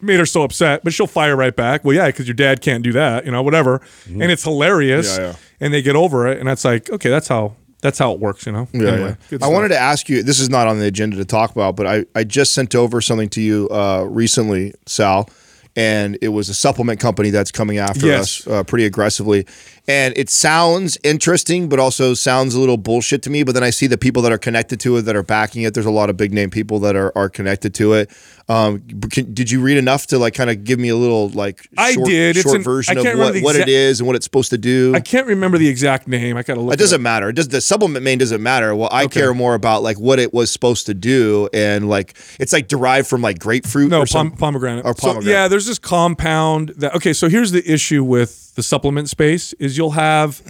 made her so upset, but she'll fire right back. Well, yeah, because your dad can't do that, you know, whatever, and it's hilarious, Mm-hmm. Yeah, yeah. and they get over it, and that's like, okay, that's how that's how it works, you know. Yeah, Anyway, yeah. I wanted to ask you. This is not on the agenda to talk about, but I, I just sent over something to you uh, recently, Sal, and it was a supplement company that's coming after Yes. us uh, pretty aggressively. And it sounds interesting, but also sounds a little bullshit to me. But then I see the people that are connected to it that are backing it. There's a lot of big name people that are, are connected to it. Um, can, did you read enough to like kind of give me a little like I short, did. It's short an- version I of what, the what it is and what it's supposed to do? I can't remember the exact name. I gotta look. It doesn't matter. It does the supplement name doesn't matter. Well, I Okay. care more about like what it was supposed to do and like it's like derived from like grapefruit No, or pom- pomegranate. Or So, pomegranate. yeah, there's this compound that. Okay, so here's the issue with the supplement space: is you'll have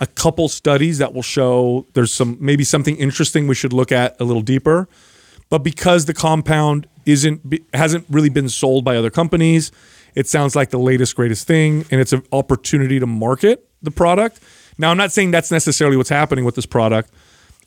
a couple studies that will show there's some maybe something interesting we should look at a little deeper, but because the compound isn't hasn't really been sold by other companies, it sounds like the latest greatest thing, and it's an opportunity to market the product. Now, I'm not saying that's necessarily what's happening with this product.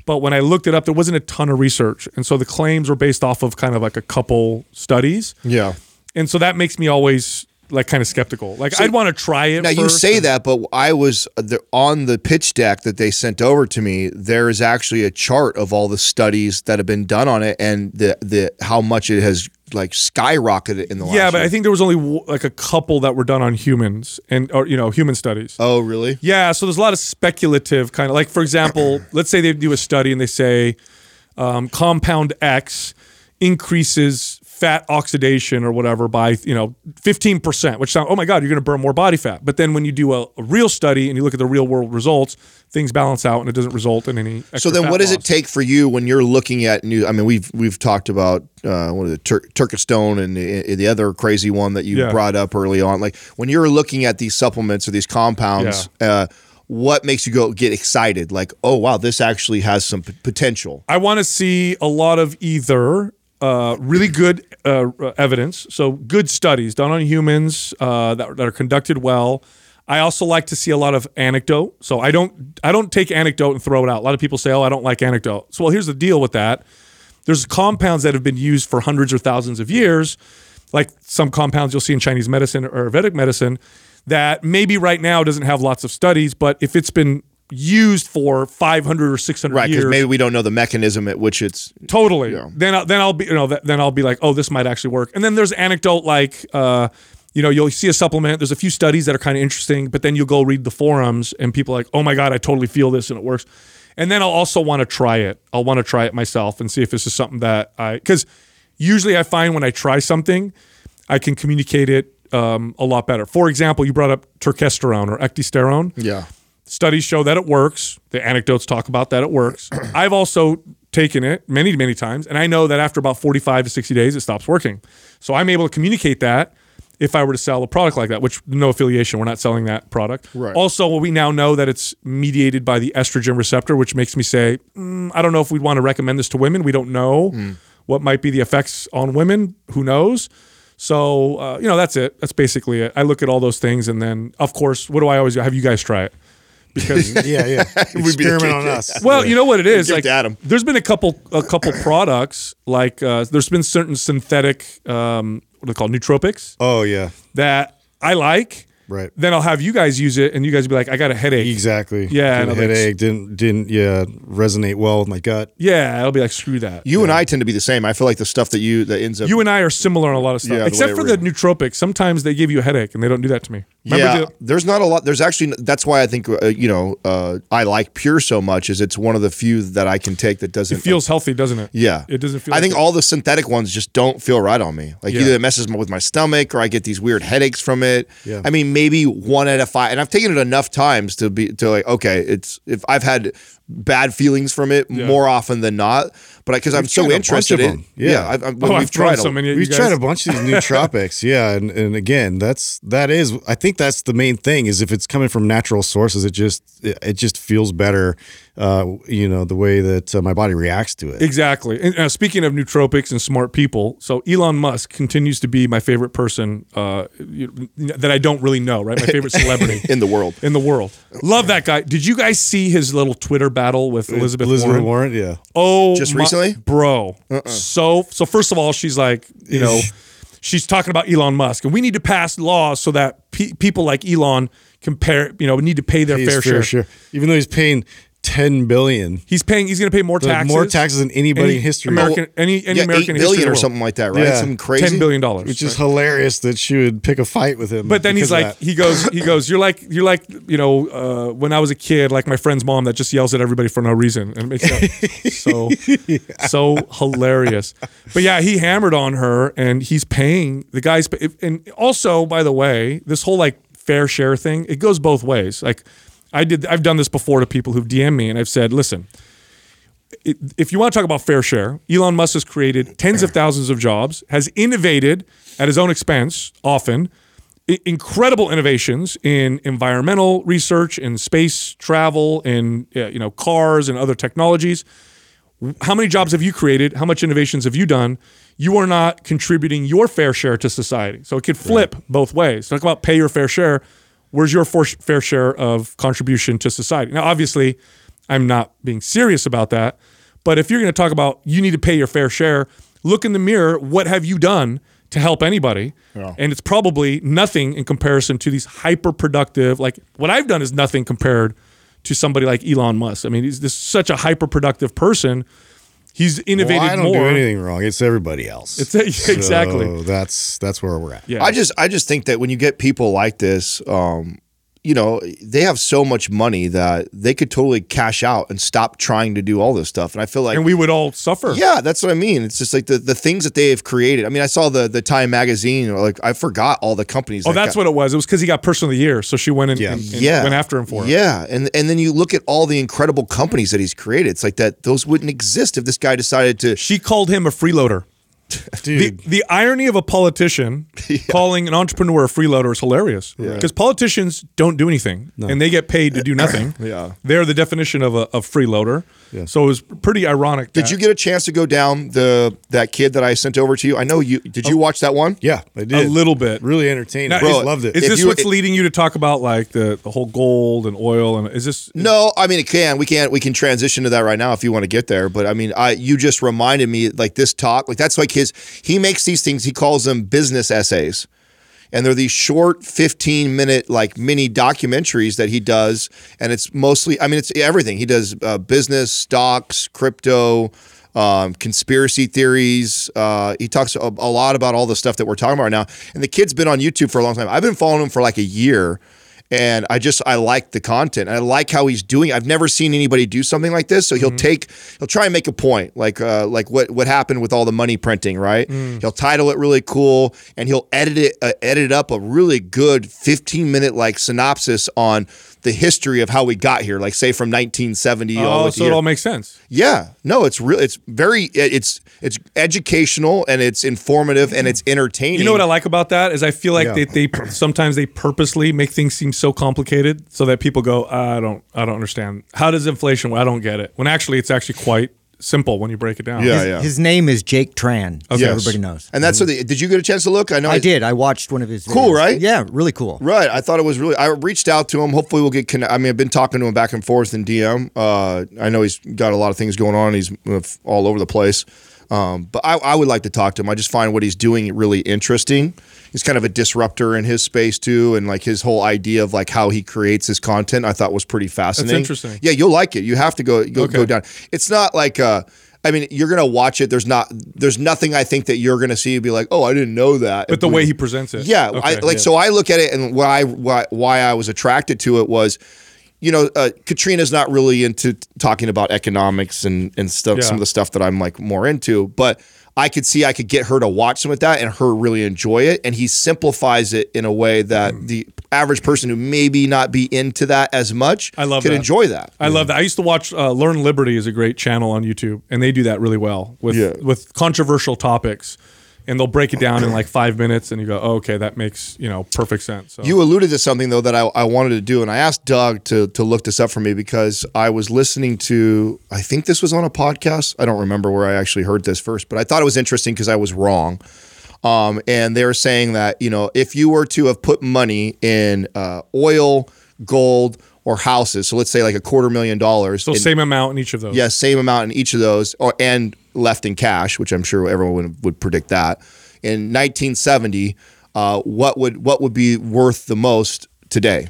But when I looked it up, there wasn't a ton of research. And so the claims were based off of kind of like a couple studies. Yeah. And so that makes me always like kind of skeptical. Like I'd want to try it. Now you say and- that, but I was uh, the, on the pitch deck that they sent over to me. There is actually a chart of all the studies that have been done on it and the the how much it has like skyrocketed in the last. Yeah, but year. I think there was only w- like a couple that were done on humans and or you know human studies. Oh, really? Yeah, so there's a lot of speculative kind of like, for example, let's say they do a study and they say um, compound X increases fat oxidation or whatever by you know 15%, which sound oh my god, you're going to burn more body fat. But then when you do a, a real study and you look at the real world results, things balance out and it doesn't result in any. So then, what does loss. it take for you when you're looking at new? I mean, we've we've talked about uh, what is it, Tur- Turkesterone and the, the other crazy one that you Yeah. brought up early on. Like when you're looking at these supplements or these compounds, uh, what makes you go get excited? Like, oh wow, this actually has some p- potential. I want to see a lot of either uh, really good uh, evidence, so good studies done on humans uh, that, that are conducted well. I also like to see a lot of anecdote. So I don't I don't take anecdote and throw it out. A lot of people say, "Oh, I don't like anecdote." So well, here's the deal with that. There's compounds that have been used for hundreds or thousands of years, like some compounds you'll see in Chinese medicine or Vedic medicine, that maybe right now doesn't have lots of studies, but if it's been used for 500 or 600 Right, years, because maybe we don't know the mechanism at which it's. Totally. Yeah. Then I'll, then I'll be you know then I'll be like, oh, this might actually work. And then there's anecdote like, uh, you know, you'll see a supplement. There's a few studies that are kind of interesting, but then you'll go read the forums and people are like, oh my god, I totally feel this and it works. And then I'll also want to try it. I'll want to try it myself and see if this is something that I because usually I find when I try something, I can communicate it um, a lot better. For example, you brought up turkesterone or ecdysterone Yeah. Studies show that it works. The anecdotes talk about that it works. I've also taken it many, many times, and I know that after about 45 to 60 days, it stops working. So I'm able to communicate that if I were to sell a product like that, which no affiliation, we're not selling that product. Right. Also, we now know that it's mediated by the estrogen receptor, which makes me say, mm, I don't know if we'd want to recommend this to women. We don't know what might be the effects on women. Who knows? So, uh, you know, that's it. That's basically it. I look at all those things, and then, of course, what do I always do? Have you guys try it? Because Yeah, yeah. We'd be the Experiment on us. well, you know what it is. Like, Adam. there's been a couple, a couple products. Like, uh, there's been certain synthetic, um, what are they called, nootropics Oh yeah. that I like. Right. Then I'll have you guys use it, and you guys be like, "I got a headache." Exactly. Yeah, and Didn't I'll be like, headache didn't didn't yeah resonate well with my gut. Yeah, I'll be like, "Screw that." You and I tend to be the same. I feel like the stuff that you that ends up. You and I are similar on a lot of stuff, Yeah, except way for the nootropics. Sometimes they give you a headache, and they don't do that to me. Remember yeah, the- there's not a lot. There's actually that's why I think uh, you know uh, I like Pure so much. Is it's one of the few that I can take that doesn't it feels healthy, doesn't it? Yeah, it doesn't feel. I like think it- all the synthetic ones just don't feel right on me. Like Yeah. either it messes with my stomach or I get these weird headaches from it. Yeah. I mean, maybe one out of five, and I've taken it enough times to be to like okay, it's if I've had bad feelings from it Yeah. more often than not, but because I'm so tried a bunch interested in them. Yeah. yeah, I've, I've, Oh, we've I've tried so a- many. We've you tried a bunch of these nootropics, yeah, and, and again, that's that is I think that's the main thing is if it's coming from natural sources, it just it, it just feels better, uh, you know, the way that uh, my body reacts to it. Exactly. And uh, speaking of nootropics and smart people, so Elon Musk continues to be my favorite person uh, you- that I don't really know, right? My favorite celebrity in the world. in the world. Love that guy. Did you guys see his little Twitter battle with Elizabeth, Elizabeth Warren? Warren, yeah. Oh, Just my- recently? bro. Uh-uh. So, so first of all, she's like, you know, she's talking about Elon Musk, and we need to pass laws so that pe- people like Elon compare, you know, need to pay their He's fair, share. Even though he's paying ten billion. He's paying. He's going to pay more taxes. more taxes than anybody any in history. American, any any yeah, American eight in history billion or something like that, right? Yeah. Something crazy. Ten billion dollars, which is hilarious that she would pick a fight with him. But then he's like, he goes, he goes, you're like, you're like, you know, uh, when I was a kid, like my friend's mom that just yells at everybody for no reason, and it makes so so hilarious. But yeah, he hammered on her, and he's paying the guys. And also, by the way, this whole like fair share thing, it goes both ways. Like I did, I've done this before to people who've DM'd me, and I've said, listen. If you want to talk about fair share, Elon Musk has created tens of thousands of jobs, has innovated at his own expense often, incredible innovations in environmental research, in space travel, in uh, you know cars and other technologies. How many jobs have you created? How much innovations have you done? You are not contributing your fair share to society. So it could flip both ways. Talk about pay your fair share. Where's your fair share of contribution to society? Now, obviously, I'm not being serious about that. But if you're going to talk about you need to pay your fair share, look in the mirror. What have you done to help anybody? And it's probably nothing in comparison to these hyper productive. Like what I've done is nothing compared to somebody like Elon Musk. I mean, he's this such a hyper productive person. He's innovated well, I don't more. do anything wrong. It's everybody else. It's exactly. So that's that's where we're at. Yeah. I just I just think that when you get people like this, um, you know, they have so much money that they could totally cash out and stop trying to do all this stuff. And I feel like and we would all suffer. Yeah, that's what I mean. It's just like the, the things that they have created. I mean, I saw the the Time magazine. Like I forgot all the companies. Oh, that that's got- what it was. It was because he got Person of the Year, so she went in Yeah. and, and yeah went after him for it. Yeah, and and then you look at all the incredible companies that he's created. It's like that; those wouldn't exist if this guy decided to. She called him a freeloader. The, Dude, the irony of a politician calling an entrepreneur a freeloader is hilarious because politicians don't do anything and they get paid to do nothing. Yeah. They're the definition of a, a freeloader. So it was pretty ironic. Did you get a chance to go down the that kid that I sent over to you? I know you. Did you oh. watch that one? yeah, I did a little bit? Really entertaining. Now, Bro, is, loved it. Is this you- what's it- leading you to talk about like the, the whole gold and oil and is this No, I mean it can. We can't. We can transition to that right now if you want to get there. But I mean, I you just reminded me like this talk. Like that's like his. He makes these things. He calls them business essays, and they're these short, fifteen minute like mini documentaries that he does. And it's mostly. I mean, it's everything. He does uh, business, stocks, crypto. Um, conspiracy theories. Uh, he talks a, a lot about all the stuff that we're talking about right now. And the kid's been on YouTube for a long time. I've been following him for like a year and I just I like the content. I like how he's doing. I've never seen anybody do something like this. So he'll take he'll try and make a point, like uh, like what what happened with all the money printing, right? He'll title it really cool, and he'll edit it uh, edit up a really good fifteen minute like synopsis on the history of how we got here, like say from 1970 Oh, so it here. all makes sense. Yeah, no, it's real. It's very. It's it's educational and it's informative and it's entertaining. You know what I like about that is I feel like Yeah. they, they sometimes they purposely make things seem so complicated so that people go, I don't I don't understand. How does inflation? I don't get it. When actually it's actually quite simple when you break it down. Yeah, his, yeah. his name is Jake Tran. So Yes. everybody knows. And that's so. they, did you get a chance to look? I know I did. I watched one of his. Cool, videos. right? Yeah, really cool. Right. I thought it was really. I reached out to him. Hopefully, we'll get. Conne- I mean, I've been talking to him back and forth in DM. Uh, I know he's got a lot of things going on. He's uh, all over the place. Um, but I, I would like to talk to him. I just find what he's doing really interesting. He's kind of a disruptor in his space too, and like his whole idea of like how he creates his content. I thought was pretty fascinating. That's interesting. Yeah, you'll like it. You have to go go, Okay. go down. It's not like. Uh, I mean, you're gonna watch it. There's not. There's nothing I think that you're gonna see and be like, oh, I didn't know that. But the way he presents it. Yeah, Okay, I, like yeah. so. I look at it, and why why why I was attracted to it was, you know, uh, Katrina's not really into talking about economics and and stuff. Yeah. Some of the stuff that I'm like more into, but I could see I could get her to watch some of that and her really enjoy it. And he simplifies it in a way that Mm. the average person who maybe not be into that as much, I love could that. enjoy that. I love that. I used to watch uh, Learn Liberty is a great channel on YouTube, and they do that really well with Yeah. with controversial topics, and they'll break it down in like five minutes, and you go, oh, okay, that makes you know perfect sense. So. You alluded to something though that I, I wanted to do, and I asked Doug to to look this up for me because I was listening to I think this was on a podcast. I don't remember where I actually heard this first, but I thought it was interesting because I was wrong. Um, and they were saying that you know if you were to have put money in uh, oil, gold, or houses, so let's say like a quarter million dollars, so in- same amount in each of those. yeah, same amount in each of those, or and left in cash, which I'm sure everyone would, would predict that. In 1970, uh, what would what would be worth the most today?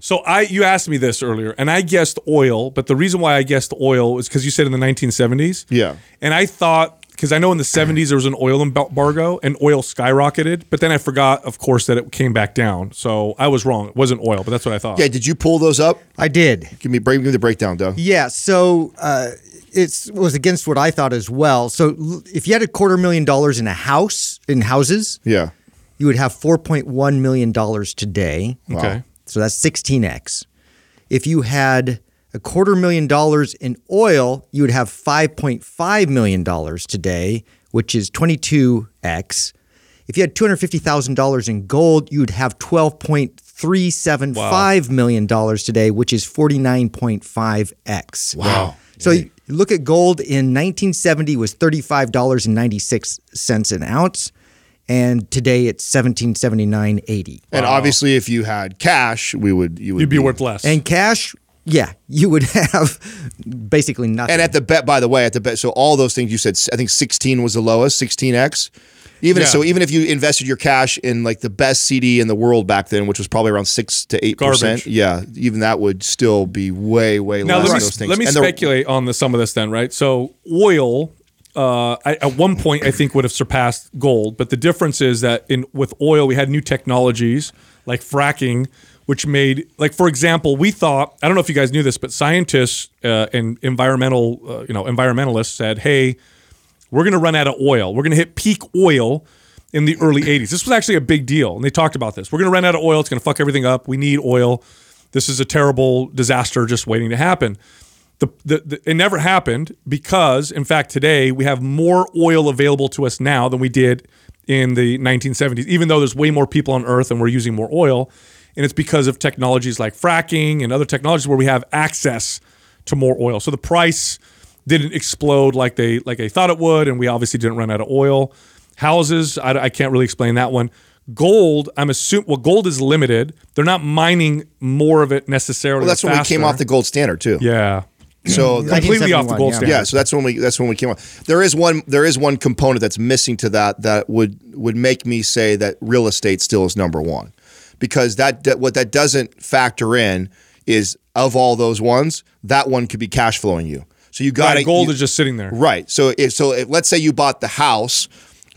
So I, you asked me this earlier, and I guessed oil. But the reason why I guessed oil is because you said in the 1970s. Yeah. And I thought because I know in the 70s there was an oil embargo and oil skyrocketed, but then I forgot, of course, that it came back down. So I was wrong. It wasn't oil, but that's what I thought. Yeah, did you pull those up? I did. Give me break give me the breakdown, Doug. Yeah, so uh, it was against what I thought as well. So if you had a quarter million dollars in a house, in houses, Yeah. you would have $4.1 million today. Okay. So that's 16x. If you had a quarter million dollars in oil, you would have $5.5 million today, which is 22x. If you had $250,000 in gold, you would have $12.375 million today, which is 49.5x. Wow. So you look at gold in 1970 was $35.96 an ounce and today it's 1779.80. And obviously if you had cash, we would you would You'd be worth less. And cash, yeah, you would have basically nothing. And at the bet, by the way, at the bet, so all those things you said, I think 16 was the lowest, 16x. Even Yeah. so, even if you invested your cash in like the best CD in the world back then, which was probably around six to eight percent, yeah, even that would still be way, way now less let than me, those things. let me And the- speculate on the some of this then, right? So oil, uh, I, at one point I think would have surpassed gold, but the difference is that in with oil we had new technologies like fracking, which made like for example we thought I don't know if you guys knew this, but scientists uh, and environmental uh, you know environmentalists said, hey, we're going to run out of oil. We're going to hit peak oil in the early 80s. This was actually a big deal. And they talked about this. We're going to run out of oil. It's going to fuck everything up. We need oil. This is a terrible disaster just waiting to happen. The, the, the, it never happened because, in fact, today we have more oil available to us now than we did in the 1970s, even though there's way more people on Earth and we're using more oil. And it's because of technologies like fracking and other technologies where we have access to more oil. So the price didn't explode like they like they thought it would, and we obviously didn't run out of oil. Houses, I, I can't really explain that one. Gold, I'm assuming. Well, gold is limited. They're not mining more of it necessarily. well, that's when we came off the gold standard too. yeah, So that- completely off the gold yeah. standard. yeah, so that's when we that's when we came on. There is one there is one component that's missing to that that would would make me say that real estate still is number one, because that, that what that doesn't factor in is of all those ones, that one could be cash flowing you. So you got Right, gold is just sitting there. Right. So if so, if, let's say you bought the house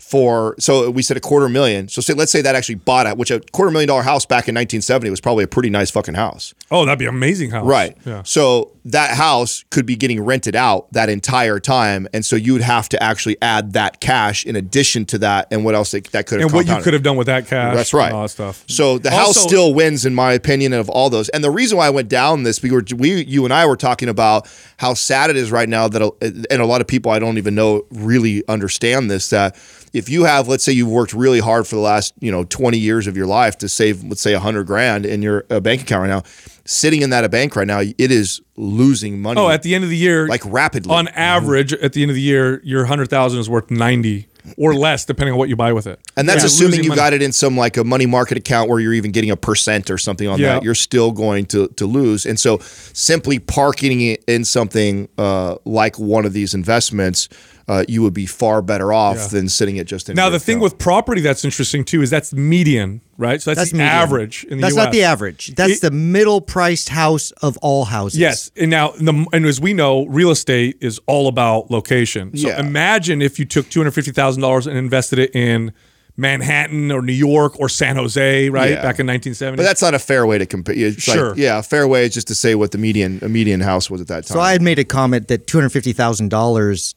for so we said a quarter million. So say let's say that actually bought it, which a quarter million dollar house back in 1970 was probably a pretty nice fucking house. Oh, that'd be an amazing house. Right. Yeah. So that house could be getting rented out that entire time, and so you would have to actually add that cash in addition to that, and what else that, that could have And what you could have done with that cash. That's right. And all that stuff. So the house Also- still wins, in my opinion, of all those. And the reason why I went down this, we were, we, you and I were talking about how sad it is right now that, and a lot of people I don't even know really understand this. That if you have, let's say, you've worked really hard for the last, you know, twenty years of your life to save, let's say, a hundred grand in your uh, bank account right now, sitting in that a bank right now, it is losing money. Oh, at the end of the year, Like rapidly. On average, at the end of the year, your hundred thousand is worth ninety or less, depending on what you buy with it. And that's Yeah, assuming you money. got it in some like a money market account where you're even getting a percent or something on Yeah. that. You're still going to to lose. And so simply parking it in something uh, like one of these investments, uh, you would be far better off yeah. than sitting at just. Now the thing with property that's interesting too is that's median, right? So that's, that's the median. average in the that's US. not the average. That's it, the middle priced house of all houses. Yes, and now the, and as we know, real estate is all about location. So yeah. imagine if you took two hundred fifty thousand dollars and invested it in. Manhattan or New York or San Jose, right? Yeah. Back in 1970. But that's not a fair way to compare. Sure. Like, yeah, a fair way is just to say what the median a median house was at that time. So I had made a comment that $250,000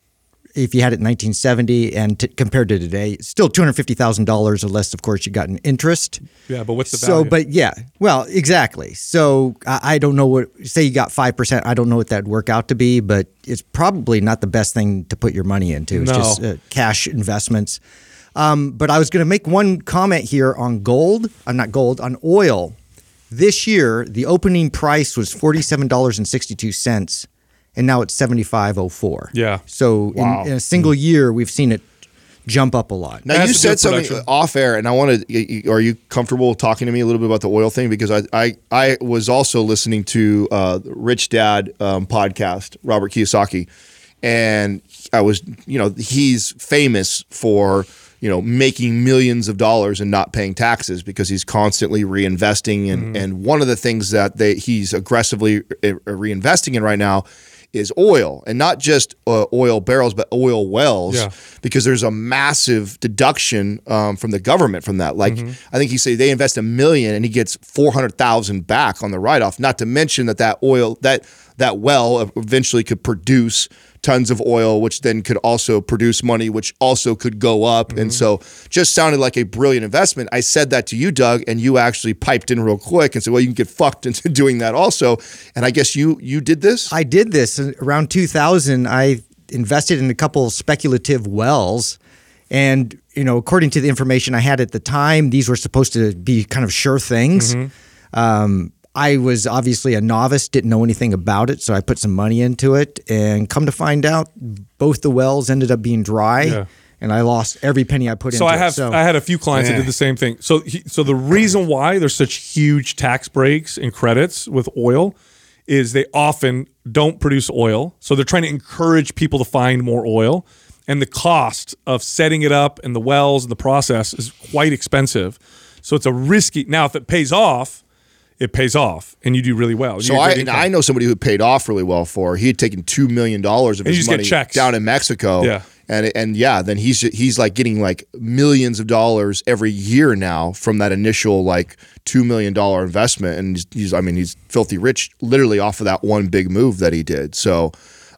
if you had it in nineteen seventy and t- compared to today, still two hundred fifty thousand dollars, unless of course you got an interest. yeah, but what's the value? So, but yeah, well, exactly. So I, I don't know what. Say you got five percent. I don't know what that'd work out to be, but it's probably not the best thing to put your money into. It's No. just uh, cash investments. Um, but I was going to make one comment here on gold. I'm not gold on oil. This year, the opening price was forty-seven dollars and sixty-two cents, and now it's seventy-five oh four. Yeah. So in, in a single year, we've seen it jump up a lot. Now Has you said something production. off air, and I wanted. Are you comfortable talking to me a little bit about the oil thing? Because I I, I was also listening to uh, Rich Dad um, podcast, Robert Kiyosaki, and I was you know he's famous for you you know, making millions of dollars and not paying taxes because he's constantly reinvesting. And Mm-hmm. and one of the things that they, he's aggressively uh, reinvesting in right now is oil, and not just uh, oil barrels, but oil wells, Yeah. because there's a massive deduction um, from the government from that. Like Mm-hmm. I think he said they invest a million and he gets four hundred thousand back on the write off. Not to mention that that oil that that well eventually could produce tons of oil, which then could also produce money, which also could go up. And so just sounded like a brilliant investment. I said that to you, Doug, and you actually piped in real quick and said, well, you can get fucked into doing that also. And I guess you you did this? I did this around 2000. I invested in a couple speculative wells, and you know, according to the information I had at the time, these were supposed to be kind of sure things. Um, I was obviously a novice, didn't know anything about it, so I put some money into it, and come to find out, both the wells ended up being dry, Yeah. and I lost every penny I put So into I have it. So I had a few clients that did the same thing. So he, so the reason why there's such huge tax breaks and credits with oil is they often don't produce oil. So they're trying to encourage people to find more oil. And the cost of setting it up and the wells and the process is quite expensive. So it's a risky. Now, if it pays off, it pays off, and you do really well. So I. I know somebody who paid off really well for. He had taken two million dollars of And his money down in Mexico. Yeah. and and yeah, then he's he's like getting like millions of dollars every year now from that initial like two million dollar investment, and he's, he's I mean he's filthy rich literally off of that one big move that he did. So,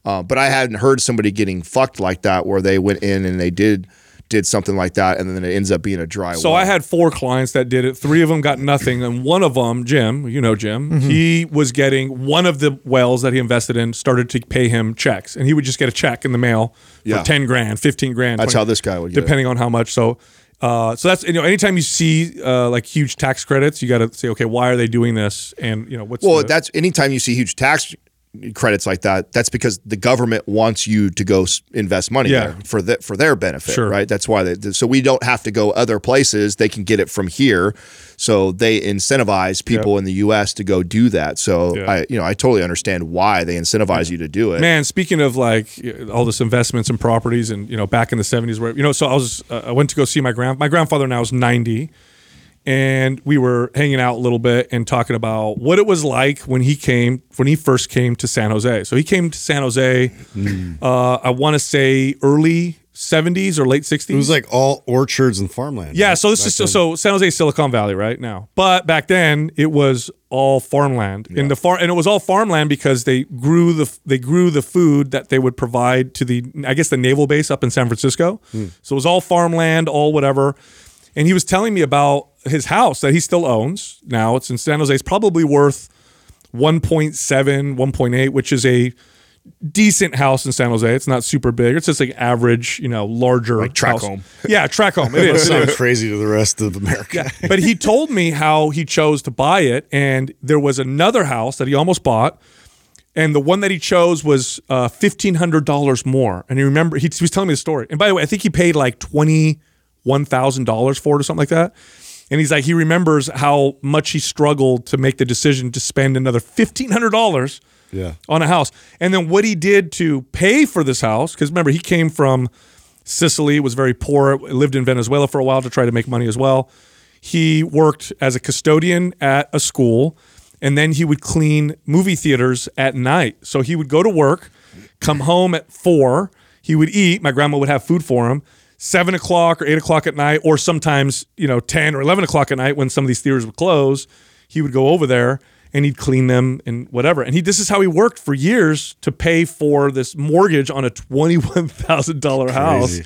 uh, but I hadn't heard somebody getting fucked like that where they went in and they did did something like that, and then it ends up being a dry. Well. So well. I had four clients that did it. Three of them got nothing, and one of them, Jim, you know Jim, Mm-hmm. he was getting one of the wells that he invested in started to pay him checks, and he would just get a check in the mail for Yeah. ten grand, fifteen grand. That's 20 how this guy would get it. depending on how much. So, uh, so that's you know, anytime you see uh, like huge tax credits, you got to say, okay, why are they doing this? And you know, what's Well, the, that's anytime you see huge tax credits like that, that's because the government wants you to go invest money Yeah. there for the, for their benefit, Sure. right? That's why they so we don't have to go other places; they can get it from here. So they incentivize people in the U.S. to go do that. So Yeah. I, you know, I totally understand why they incentivize you to do it. Man, speaking of like all this investments and properties, and you know, back in the seventies, where you know, so I was, uh, I went to go see my grand, my grandfather now is ninety, and we were hanging out a little bit and talking about what it was like when he came, when he first came to San Jose. So he came to San Jose, uh, I want to say early seventies or late sixties. It was like all orchards and farmland. Yeah, right? so this Back is so, so San Jose, Silicon Valley, right now. But back then, it was all farmland. In the far, and it was all farmland because they grew the they grew the food that they would provide to the I guess the naval base up in San Francisco. So it was all farmland, all whatever. And he was telling me about his house that he still owns now. It's in San Jose. It's probably worth 1.7, 1.8, which is a decent house in San Jose. It's not super big. It's just like average, you know, larger like track house. home. Yeah, track home. It is. Sounds crazy to the rest of America. but he told me how he chose to buy it, and there was another house that he almost bought, and the one that he chose was uh, fifteen hundred dollars more. And he remember he, he was telling me the story. And by the way, I think he paid like twenty one thousand dollars for it or something like that. And he's like, he remembers how much he struggled to make the decision to spend another fifteen hundred dollars Yeah. on a house. And then what he did to pay for this house, because remember, he came from Sicily, was very poor, lived in Venezuela for a while to try to make money as well. He worked as a custodian at a school, and then he would clean movie theaters at night. So he would go to work, come home at four, he would eat. My grandma would have food for him. Seven o'clock or eight o'clock at night, or sometimes, you know, 10 or 11 o'clock at night when some of these theaters would close, he would go over there and he'd clean them and whatever. And he this is how he worked for years to pay for this mortgage on a twenty one thousand dollar house,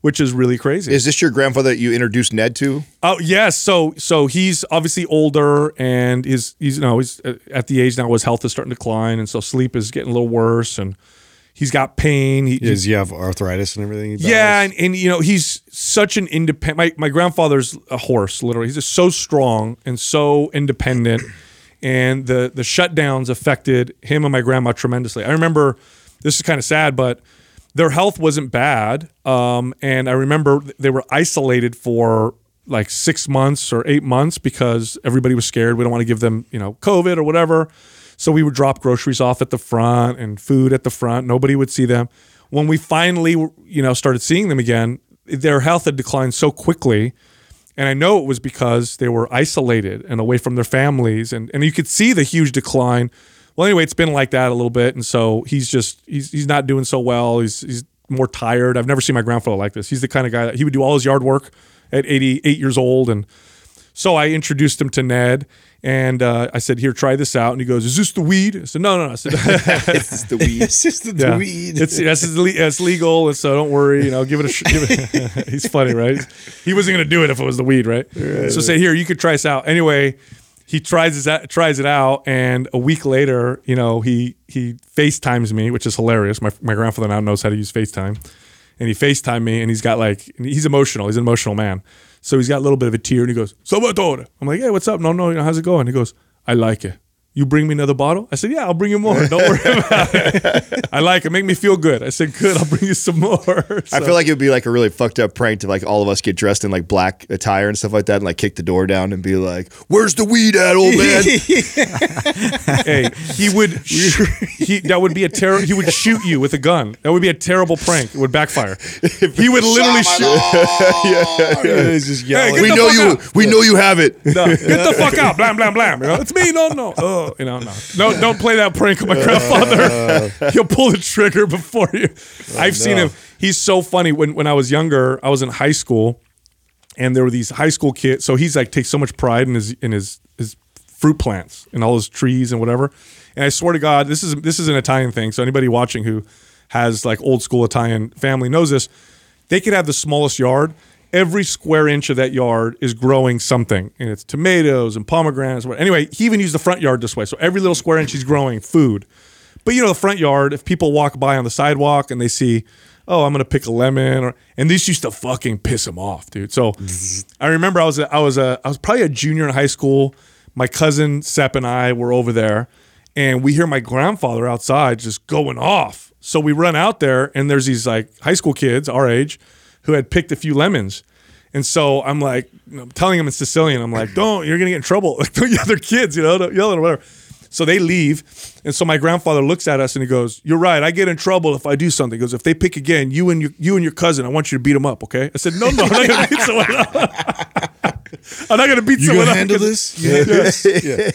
which is really crazy. Is this your grandfather that you introduced Ned to? oh yes, so so he's obviously older and is he's you know he's uh, at the age now his health is starting to decline and so sleep is getting a little worse and he's got pain. He, Does he have arthritis and everything? yeah, and, and you know he's such an independent. My my grandfather's a horse, literally. He's just so strong and so independent, and the the shutdowns affected him and my grandma tremendously. I remember this is kind of sad, but their health wasn't bad, um, and I remember they were isolated for like six months or eight months because everybody was scared. We don't want to give them you know COVID or whatever. So we would drop groceries off at the front and food at the front. Nobody would see them. When we finally, you know, started seeing them again, their health had declined so quickly. And I know it was because they were isolated and away from their families. And, and you could see the huge decline. Well, anyway, it's been like that a little bit. And so he's just, he's, he's not doing so well. He's, he's more tired. I've never seen my grandfather like this. He's the kind of guy that he would do all his yard work at 88 years old. And so I introduced him to Ned. And uh, I said, "Here, try this out." And he goes, "Is this the weed?" I said, "No, no, no." I said, This is the weed. It's just the yeah. weed. It's that's it's, it's legal, and so don't worry. You know, give it a. Sh- give it, he's funny, right? He wasn't gonna do it if it was the weed, right? So say here, you could try this out. Anyway, he tries his, tries it out, and a week later, you know, he he FaceTimes me, which is hilarious. My my grandfather now knows how to use FaceTime, and he FaceTimed me, and he's got like he's emotional. He's an emotional man, so he's got a little bit of a tear, and he goes, "Salvatore." I'm like, "Hey, what's up? No, no, how's it going?" He goes, "I like it." You bring me another bottle? I said, Yeah, I'll bring you more. Don't worry about it. I like it. Make me feel good. I said, Good, I'll bring you some more. I feel like it would be like a really fucked up prank to like all of us get dressed in like black attire and stuff like that and like kick the door down and be like, "Where's the weed at, old man?" hey, he would sh- he that would be a terror he would shoot you with a gun. That would be a terrible prank. It would backfire. He would literally shoot It's just yelling. Get we the know fuck you. out. We know you have it. No, get the fuck out. Blam blam blam. You know, it's me. No, no. You know, no. No, don't play that prank on my grandfather. He'll pull the trigger before you. I've seen him. He's so funny. When when I was younger, I was in high school and there were these high school kids. So he's like takes so much pride in his in his his fruit plants and all his trees and whatever. And I swear to God, this is this is an Italian thing. So anybody watching who has like old school Italian family knows this. They could have the smallest yard. Every square inch of that yard is growing something, and it's tomatoes and pomegranates. Anyway? He even used the front yard this way. So every little square inch he's growing food. But you know, the front yard, if people walk by on the sidewalk and they see, oh, I'm gonna pick a lemon, or and this used to fucking piss him off, dude. So I remember I was a, I was a I was probably a junior in high school. My cousin Sepp and I were over there, and we hear my grandfather outside just going off. So we run out there, and there's these like high school kids our age who had picked a few lemons. And so I'm like, I'm telling them in Sicilian, I'm like, don't, you're gonna get in trouble. Like, don't yell, they're kids, you know, don't yell or whatever. So they leave. And so my grandfather looks at us and he goes, You're right, I get in trouble if I do something. He goes, If they pick again, you and your you and your cousin, I want you to beat them up, okay? I said, No, no, I'm not gonna beat someone up. I'm not gonna beat You someone gonna up. handle 'cause- this?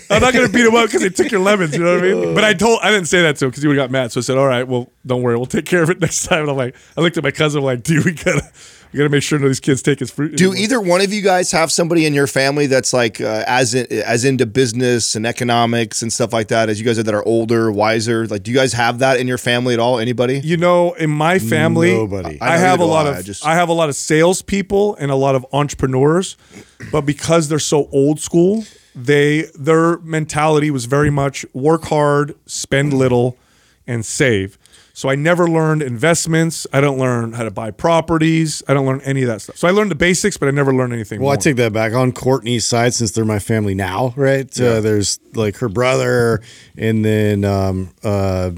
I'm not gonna beat him up because they took your lemons. You know what I mean? But I told I didn't say that to him because he would have got mad. So I said, "All right, well, don't worry, we'll take care of it next time." And I'm like, I looked at my cousin, I'm like, "Dude, we gotta, we gotta make sure none of these kids take his fruit." Do anymore." either one of you guys have somebody in your family that's like uh, as in, as into business and economics and stuff like that as you guys are that are older, wiser? Like, do you guys have that in your family at all? Anybody? You know, in my family, Nobody. I, I have a lot do of I, I just- I have a lot of salespeople and a lot of entrepreneurs, but because they're so old school, they their mentality was very much work hard, spend little, and save. So I never learned investments. I don't learn how to buy properties. I don't learn any of that stuff. So I learned the basics, but I never learned anything. Well, more. I take that back. On Courtney's side, since they're my family now, right? Uh, there's like her brother, and then um, uh,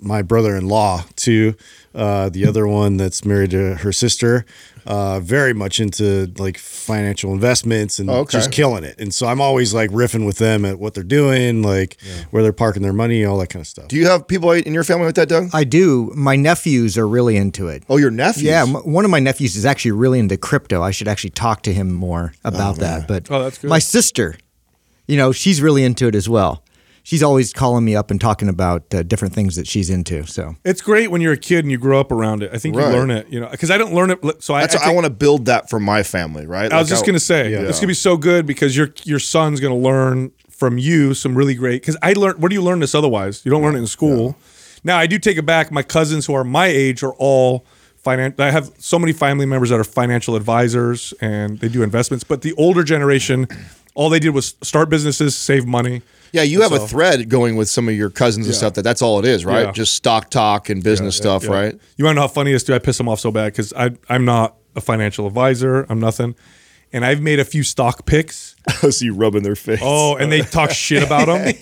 my brother-in-law too. Uh, the other one that's married to her sister, uh, very much into like financial investments and Okay. just killing it. And so I'm always like riffing with them at what they're doing, like where they're parking their money, all that kind of stuff. Do you have people in your family with that, Doug? I do. My nephews are really into it. Oh, your nephews. Yeah, m- one of my nephews is actually really into crypto. I should actually talk to him more about that. But Oh, that's good. my sister, you know, she's really into it as well. She's always calling me up and talking about uh, different things that she's into. So it's great when you're a kid and you grow up around it. I think Right. you learn it, you know, because I didn't learn it. So I, That's I, I, take- want to build that for my family, right? I was Like, just gonna say it's gonna be so good because your your son's gonna learn from you some really great. Because I learned. Where do you learn this otherwise? You don't learn it in school. Now I do take it back. My cousins who are my age are all finan I have so many family members that are financial advisors and they do investments. But the older generation, all they did was start businesses, save money. Yeah, you have a thread going with some of your cousins and stuff. That that's all it is, right? Yeah. Just stock talk and business stuff, Yeah. right? You want to know how funny this? Do I piss them off so bad because I I'm not a financial advisor. I'm nothing, and I've made a few stock picks. I see you rubbing their face. Oh, and they talk shit about them.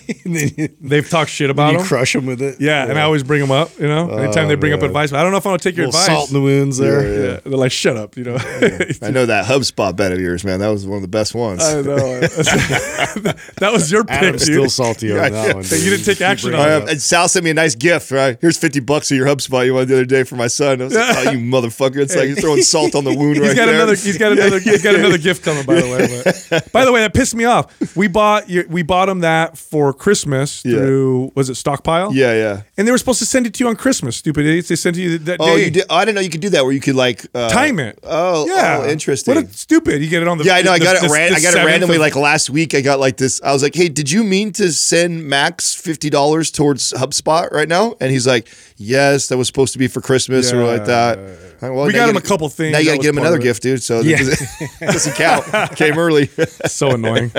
They've talked shit about you them. crush them with it. Yeah, and I always bring them up. You know, anytime they oh, bring up advice, I don't know if I want to take your little advice. salt in the wounds there. yeah, they're like, shut up. You know. I know that HubSpot bet of yours, man. That was one of the best ones. I know. that was your pick, Adam's dude. still salty on that one. That you didn't take action on it. and Sal sent me a nice gift, right? Here's 50 bucks of your HubSpot you wanted the other day for my son. I was like, oh, you motherfucker. It's like you're throwing salt on the wound He's right got there. another. He's got another. He's got another gift coming. By the way. But, by the way, that pissed me off. We bought. We bought him that for Christmas Yeah. through. Was it Stockpile? Yeah, yeah. And they were supposed to send it to you on Christmas. Stupid idiots. They sent it to you that Oh, day. you did? Oh, I didn't know you could do that where you could like uh, Time it. Oh, yeah. oh, interesting. What a stupid. You get it on the. yeah, I know. I the- got it. the- ran- the I got it randomly. of- like last week, I got like this. I was like, "Hey, did you mean to send Max fifty dollars towards HubSpot right now?" And he's like, "Yes, that was supposed to be for Christmas or like that." Well, We got him a couple things. Now you got to get him another gift, dude. So Yeah. doesn't count. Came early. so annoying.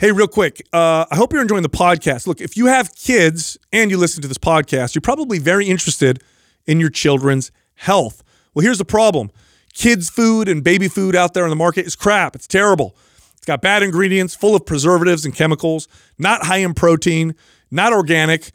Hey, real quick. Uh, I hope you're enjoying the podcast. Look, if you have kids and you listen to this podcast, you're probably very interested in your children's health. Well, here's the problem kids' food and baby food out there on the market is crap. It's terrible. It's got bad ingredients, full of preservatives and chemicals, not high in protein, not organic.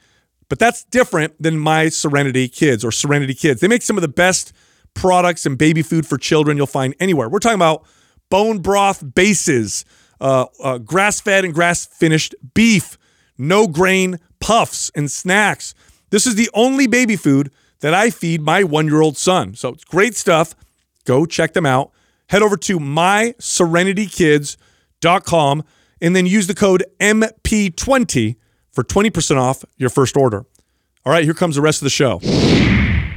But that's different than my Serenity Kids or Serenity Kids. They make some of the best products and baby food for children you'll find anywhere. We're talking about bone broth bases, uh, uh, grass fed and grass finished beef, no grain puffs and snacks. This is the only baby food that I feed my one year old son. So it's great stuff. Go check them out. Head over to myserenitykids.com and then use the code MP20 for 20% off your first order. All right, here comes the rest of the show.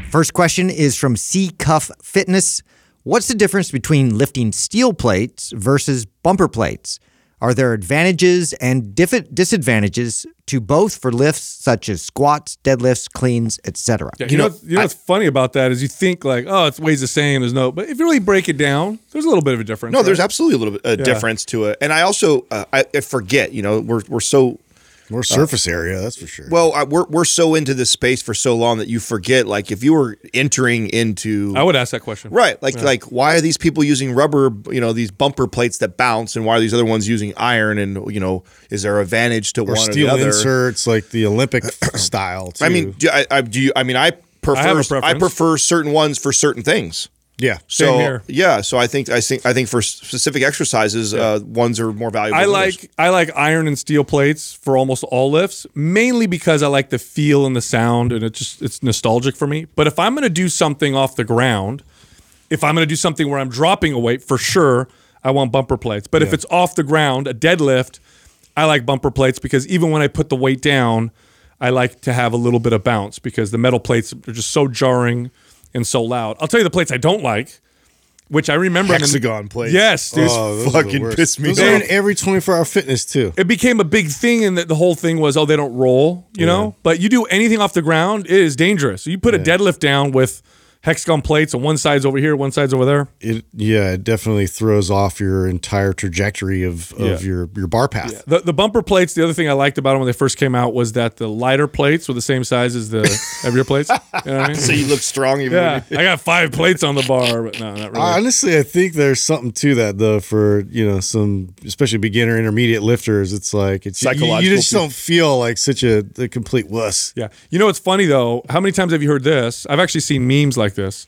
First question is from C Cuff Fitness. What's the difference between lifting steel plates versus bumper plates? Are there advantages and diff- disadvantages to both for lifts such as squats, deadlifts, cleans, etc.? Yeah, you, know, you know what's funny about that is you think like, oh, it weighs the same. There's no, but if you really break it down, there's a little bit of a difference. No, there's absolutely a little bit a difference to it. And I also uh, I, I forget. You know, we're we're so More uh, surface area, that's for sure. well I, we're we're so into this space for so long that you forget. Like if you were entering into I would ask that question. Right. Like like why are these people using rubber, you know, these bumper plates that bounce and why are these other ones using iron and you know, is there advantage to or one steel or the other? inserts like the Olympic style. Too. I mean, do I, I do you I mean I prefer have a I, preference. prefer certain ones for certain things. Yeah. So Same here. yeah, so I think I think I think for specific exercises, uh, ones are more valuable. I than others. like I like iron and steel plates for almost all lifts, mainly because I like the feel and the sound, and it just it's nostalgic for me. But if I'm going to do something off the ground, if I'm going to do something where I'm dropping a weight, for sure I want bumper plates. But if it's off the ground, a deadlift, I like bumper plates because even when I put the weight down, I like to have a little bit of bounce because the metal plates are just so jarring and so loud. I'll tell you the plates I don't like, which I remember in the- Hexagon plates. Yes, dude. Oh, those fucking worst. piss me Those are in every 24 hour fitness too. it became a big thing and that the whole thing was oh they don't roll you know but you do anything off the ground it is dangerous you put a deadlift down with hexagon plates and one side's over here one side's over there It yeah, it definitely throws off your entire trajectory of, of Yeah. your your bar path. the, the bumper plates the other thing i liked about them when they first came out was that the lighter plates were the same size as the heavier plates you know what i mean so you look strong even yeah i got five plates on the bar but no not really Honestly, I think there's something to that though for you know some especially beginner intermediate lifters. It's like it's you- you, just piece. don't feel like such a, a complete wuss. Yeah. You know what's funny though? How many times have you heard this? I've actually seen memes like this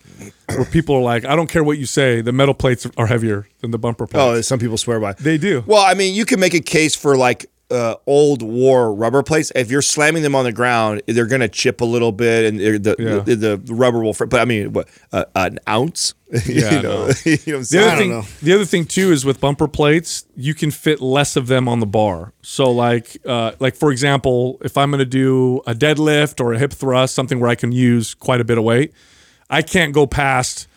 where people are like, I don't care what you say, the metal plates are heavier than the bumper plates. Oh, some people swear by. They do. Well, I mean, you can make a case for like uh, old war rubber plates. If you're slamming them on the ground, they're going to chip a little bit, and the, Yeah. the, the rubber will. Fr- but I mean, what uh, an ounce? Yeah, you know, no. you know what I'm The other thing, know. the other thing too is with bumper plates, you can fit less of them on the bar. So like, uh, like for example, if I'm going to do a deadlift or a hip thrust, something where I can use quite a bit of weight, I can't go past,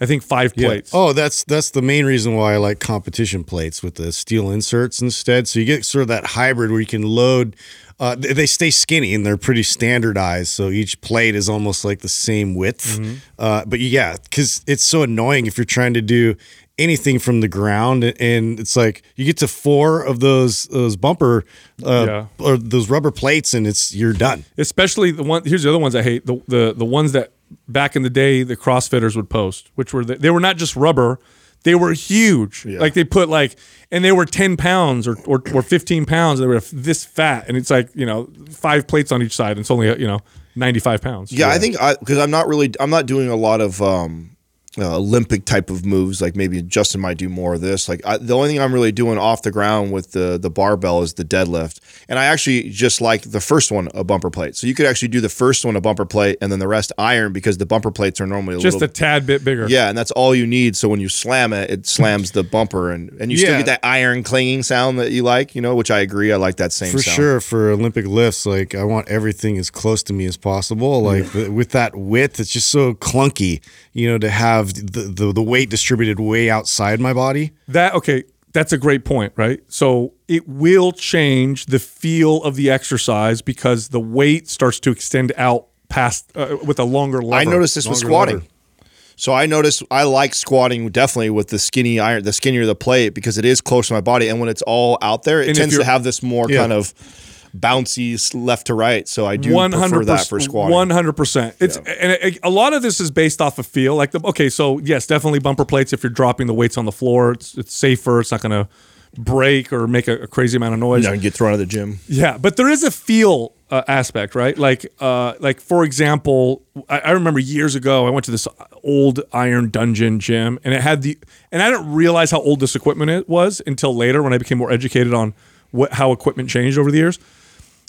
I think five plates. Oh, that's that's the main reason why I like competition plates with the steel inserts instead. So you get sort of that hybrid where you can load. Uh, they, stay skinny and they're pretty standardized, so each plate is almost like the same width. Uh, but yeah, because it's so annoying if you're trying to do anything from the ground, and it's like you get to four of those those bumper uh, Yeah. or those rubber plates, and it's you're done. especially the one. Here's the other ones I hate. The the the ones that back in the day the CrossFitters would post, which were the, they were not just rubber. They were huge. Like they put like, and they were 10 pounds or, or, or 15 pounds. They were this fat. And it's like, you know, five plates on each side. And it's only, you know, 95 pounds. Yeah, I think because I'm not really I'm not doing a lot of um, uh, Olympic type of moves. Like maybe Justin might do more of this. Like I, the only thing I'm really doing off the ground with the the barbell is the deadlift, and I actually just like the first one a bumper plate. So you could actually do the first one a bumper plate and then the rest iron because the bumper plates are normally a Just little a tad bit bigger. yeah, and that's all you need. So when you slam it, it slams the bumper, and and you still get that iron clanging sound that you like. You know, which I agree. I like that same for sound. sure for olympic lifts like i want everything as close to me as possible like with that width it's just so clunky you know to have the, the, the weight distributed way outside my body That okay, that's a great point, right? So it will change the feel of the exercise because the weight starts to extend out past uh, with a longer lever. I noticed this with squatting. lever. So I noticed I like squatting definitely with the skinny iron, the skinnier the plate because it is close to my body, and when it's all out there, it And tends to have this more Yeah. kind of bouncy left to right. So I do One prefer that for squatting. One hundred percent. It's and it, a lot of this is based off of feel. Like the okay, so yes, definitely bumper plates. If you're dropping the weights on the floor, it's it's safer. It's not going to break or make a, a crazy amount of noise. Know, and get thrown out of the gym. Yeah, but there is a feel uh, aspect, right? Like, uh, like for example, I, I remember years ago I went to this old Iron Dungeon gym, and it had the, and I didn't realize how old this equipment it was until later when I became more educated on what how equipment changed over the years.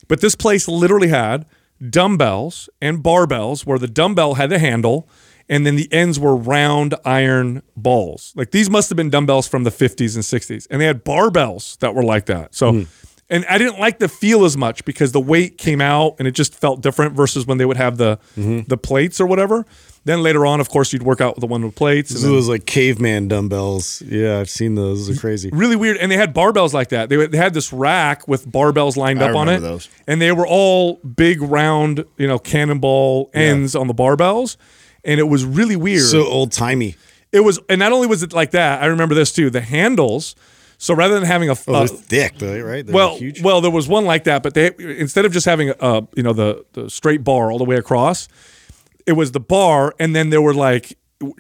But this place literally had dumbbells and barbells, where the dumbbell had the handle, and then the ends were round iron balls. Like these must have been dumbbells from the 50s and 60s, and they had barbells that were like that. So. Hmm. And I didn't like the feel as much because the weight came out and it just felt different versus when they would have the mm-hmm. the plates or whatever. Then later on, of course, you'd work out with the one with plates. and then- those like caveman dumbbells yeah i've seen those those are crazy really weird. And they had barbells like that. They, they had this rack with barbells lined I up on it, those. and they were all big, round, you know, cannonball ends on the barbells, and it was really weird. so old-timey it was, and not only was it like that, I remember this too. The handles. So rather than having a, oh, uh, thick right they're well, huge well, there was one like that, but they instead of just having a you know the the straight bar all the way across, it was the bar, and then there were like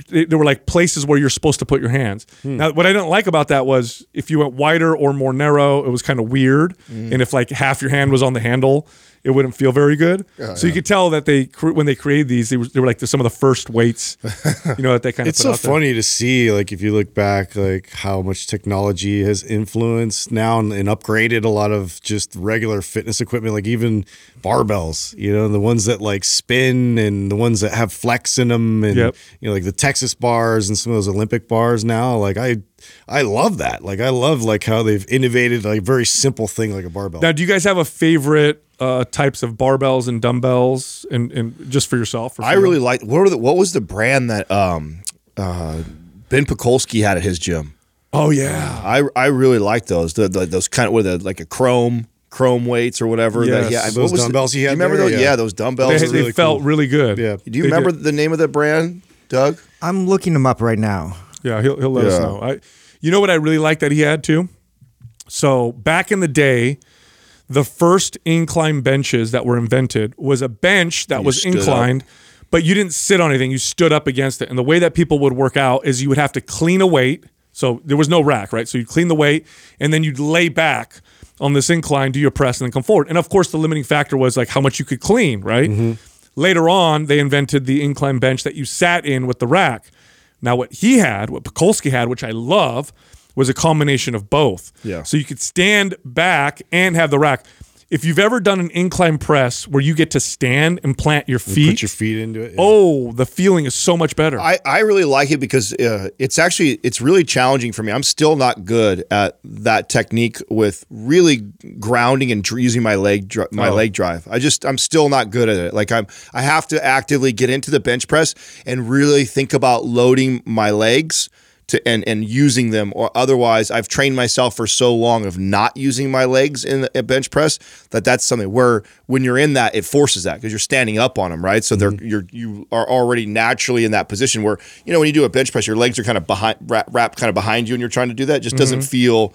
there were like places where you're supposed to put your hands. Hmm. Now, what I didn't like about that was if you went wider or more narrow, it was kind of weird, Hmm. and if like half your hand was on the handle. It wouldn't feel very good, so you could tell that they when they created these, they were, they were like the, some of the first weights, you know, that they kind of. it's put so out there. funny to see like if you look back like how much technology has influenced now and, and upgraded a lot of just regular fitness equipment like even barbells you know the ones that like spin and the ones that have flex in them and Yep. you know like the texas bars and some of those olympic bars now like i i love that like i love like how they've innovated like a very simple thing like a barbell Now, do you guys have a favorite uh, types of barbells and dumbbells, and, and just for yourself? or I for- really like what were the, what was the brand that um, uh, Ben Pakulski had at his gym? Oh yeah, I I really like those. The, the those kind of with a, like a chrome chrome weights or whatever. Yes. that, yeah, Those what was the- dumbbells he had you remember there? those? Yeah. Yeah, those dumbbells. they, they really felt cool. really good. Yeah. Do you They remember did. the name of the brand, Doug? I'm looking them up right now. Yeah, he'll he'll let us know. I, you know what I really like that he had too. So back in the day, the first incline benches that were invented was a bench that was stood up. inclined, but you didn't sit on anything. You stood up against it. And the way that people would work out is you would have to clean a weight. So there was no rack, right? So you'd clean the weight and then you'd lay back on this incline, do your press, and then come forward. And of course, the limiting factor was like how much you could clean, right? Mm-hmm. Later on, they invented the incline bench that you sat in with the rack. Now, what he had, what Pakulski had, which I love, was a combination of both. Yeah. So you could stand back and have the rack. If you've ever done an incline press where you get to stand and plant your feet, put your feet into it yeah. oh, the feeling is so much better. I, I really like it because uh, it's actually it's really challenging for me. I'm still not good at that technique with really grounding and using my leg my Oh. leg drive. I just I'm still not good at it. Like I'm I have to actively get into the bench press and really think about loading my legs to and and using them or otherwise I've trained myself for so long of not using my legs in a bench press that that's something where when you're in that it forces that because you're standing up on them right so they're mm-hmm. you're you are already naturally in that position where you know when you do a bench press your legs are kind of behind wrap, wrapped kind of behind you and you're trying to do that it just doesn't mm-hmm. feel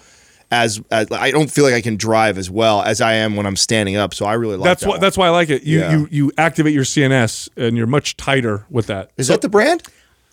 as, as I don't feel like I can drive as well as I am when I'm standing up so I really like that's that one. that's why I like it. You Yeah. you you activate your CNS and you're much tighter with that. is that the brand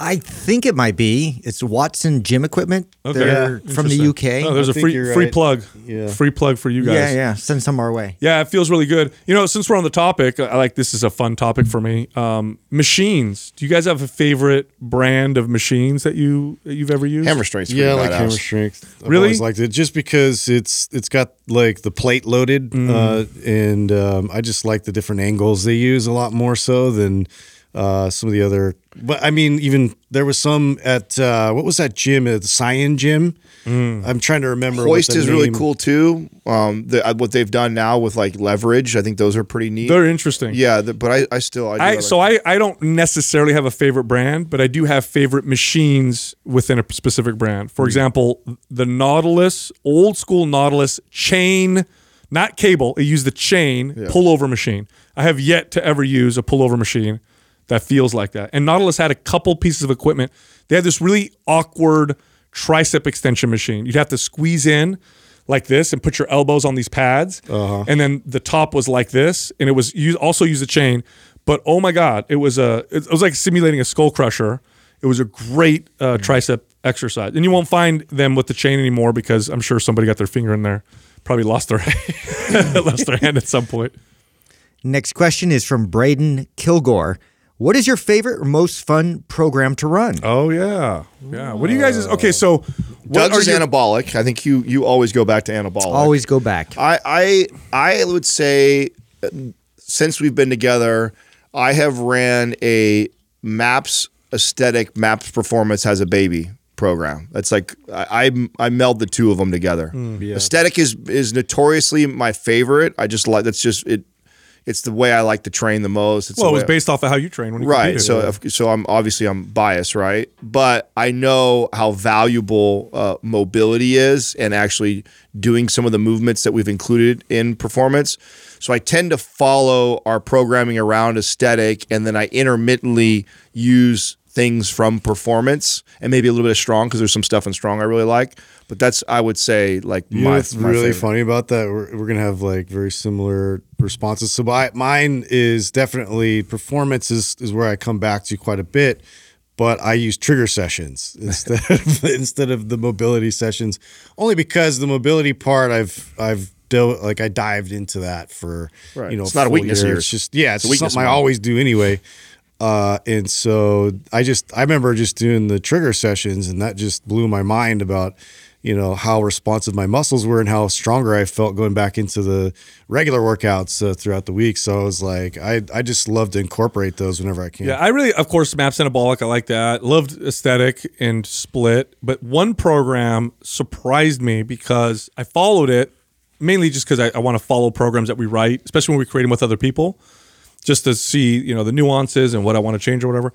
I think it might be. It's Watson Gym Equipment. Okay. They're Yeah, from the. UK. Oh, there's I a free free right. plug. Yeah. Free plug for you guys. yeah, yeah. Send some our way. Yeah, it feels really good. You know, since we're on the topic, I like this is a fun topic for me. Um, machines. Do you guys have a favorite brand of machines that you that you've ever used? Hammer strength's Yeah, I like badass. hammer strength. I've Really? always liked it just because it's it's got like the plate loaded, Mm. uh, and um, I just like the different angles they use a lot more so than uh, some of the other. But I mean, even there was some at uh, what was that gym at the Cyan Gym? Mm. I'm trying to remember. what Hoist the is really cool too. Um, the, uh, what they've done now with like leverage, I think those are pretty neat. They're interesting. yeah, the, but I, I still I, do I, like- so I, I don't necessarily have a favorite brand, but I do have favorite machines within a specific brand. Hmm. For example, the Nautilus, old school Nautilus chain, not cable. It used the chain pullover machine. I have yet to ever use a pullover machine that feels like that. And Nautilus had a couple pieces of equipment. They had this really awkward tricep extension machine. You'd have to squeeze in like this and put your elbows on these pads. And then the top was like this. And it was you also use a chain. But oh my God, it was a it was like simulating a skull crusher. It was a great uh, tricep exercise. And you won't find them with the chain anymore because I'm sure somebody got their finger in there. Probably lost their lost their hand at some point. Next question is from Braden Kilgore. What is your favorite or most fun program to run? Oh yeah. Yeah. What do you guys okay, so what Doug's are is your- anabolic. I think you you always go back to anabolic. Always go back. I I I would say uh, since we've been together, I have ran a Maps aesthetic Maps performance has a baby program. That's like I I, I meld the two of them together. Aesthetic is is notoriously my favorite. I just like that's just it. It's the way I like to train the most. It's Well, it was way- based off of how you train when you right competed. so if- so i'm obviously i'm biased right but i know how valuable uh, mobility is and actually doing some of the movements that we've included in performance so i tend to follow our programming around aesthetic and then i intermittently use things from performance and maybe a little bit of strong because there's some stuff in strong i really like but that's i would say like You my, know what's my really favorite. funny about that? We're, we're gonna have like very similar responses. So my, mine is definitely performance is, is where I come back to quite a bit, but I use trigger sessions instead of instead of the mobility sessions, only because the mobility part I've I've dealt like I dived into that for Right. you know It's not a weakness yours. It's just yeah, it's, It's something I always do anyway. Uh, and so I just I remember just doing the trigger sessions, and that just blew my mind about you know how responsive my muscles were and how stronger I felt going back into the regular workouts uh, throughout the week. So I was like, I I just love to incorporate those whenever I can. Yeah, I really, of course, Maps Anabolic. I like that. Loved aesthetic and split, but one program surprised me because I followed it mainly just because I, I want to follow programs that we write, especially when we create them with other people, just to see you know the nuances and what I want to change or whatever.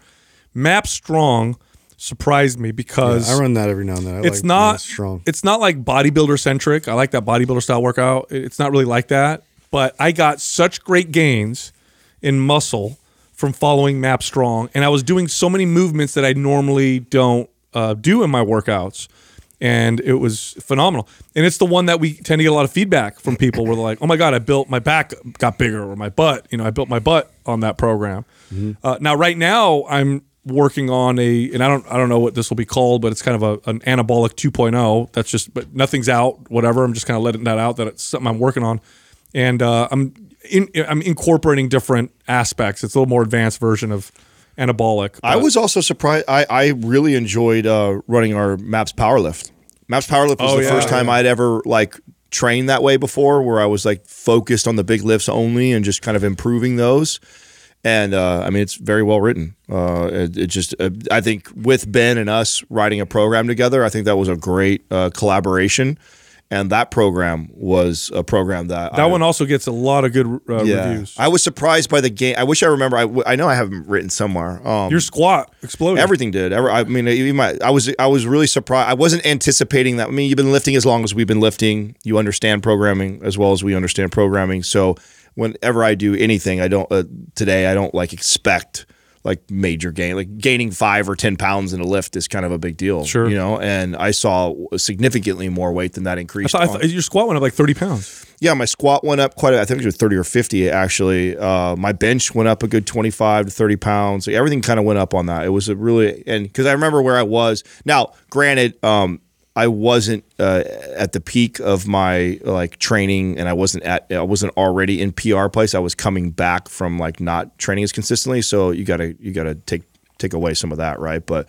Map Strong surprised me because I run that every now and then. I it's like not strong. It's not like bodybuilder centric. I like that bodybuilder style workout. It's not really like that. But I got such great gains in muscle from following Map Strong, and I was doing so many movements that I normally don't uh, do in my workouts, and it was phenomenal. And it's the one that we tend to get a lot of feedback from people. Where they're like, "Oh my god, I built my back got bigger, or my butt, you know, I built my butt on that program." Uh, now, right now, I'm working on a, and I don't, I don't know what this will be called, but it's kind of a, an anabolic 2.0. That's just, but nothing's out, whatever. I'm just kind of letting that out that it's something I'm working on, and uh, I'm, in, I'm incorporating different aspects. It's a little more advanced version of anabolic. I was also surprised. I, I really enjoyed uh, running our Maps Powerlift. Maps Powerlift was Oh, the yeah, first time yeah. I'd ever like trained that way before, where I was like focused on the big lifts only and just kind of improving those. And uh, I mean, it's very well written. Uh, it, it just, uh, I think, with Ben and us writing a program together, I think that was a great uh, collaboration. And that program was a program that that I, one also gets a lot of good uh, reviews. I was surprised by the game. I wish I remember. I, w- I know I have them written somewhere. Um, Your squat exploded. Everything did. Every, I mean, even my, I was I was really surprised. I wasn't anticipating that. I mean, you've been lifting as long as we've been lifting. You understand programming as well as we understand programming. So whenever I do anything, I don't uh, today. I don't like expect like major gain. Like gaining five or ten pounds in a lift is kind of a big deal. Sure. you know. And I saw significantly more weight than that I thought, I thought your squat went up like 30 pounds. yeah, my squat went up quite. A, I think it was thirty or fifty actually. Uh, my bench went up a good twenty five to thirty pounds. Everything kind of went up on that. It was a really and because I remember where I was. Now, granted, um, I wasn't uh, at the peak of my like training, and I wasn't at. I wasn't already in PR place. I was coming back from like not training as consistently. So you gotta you gotta take take away some of that, right? But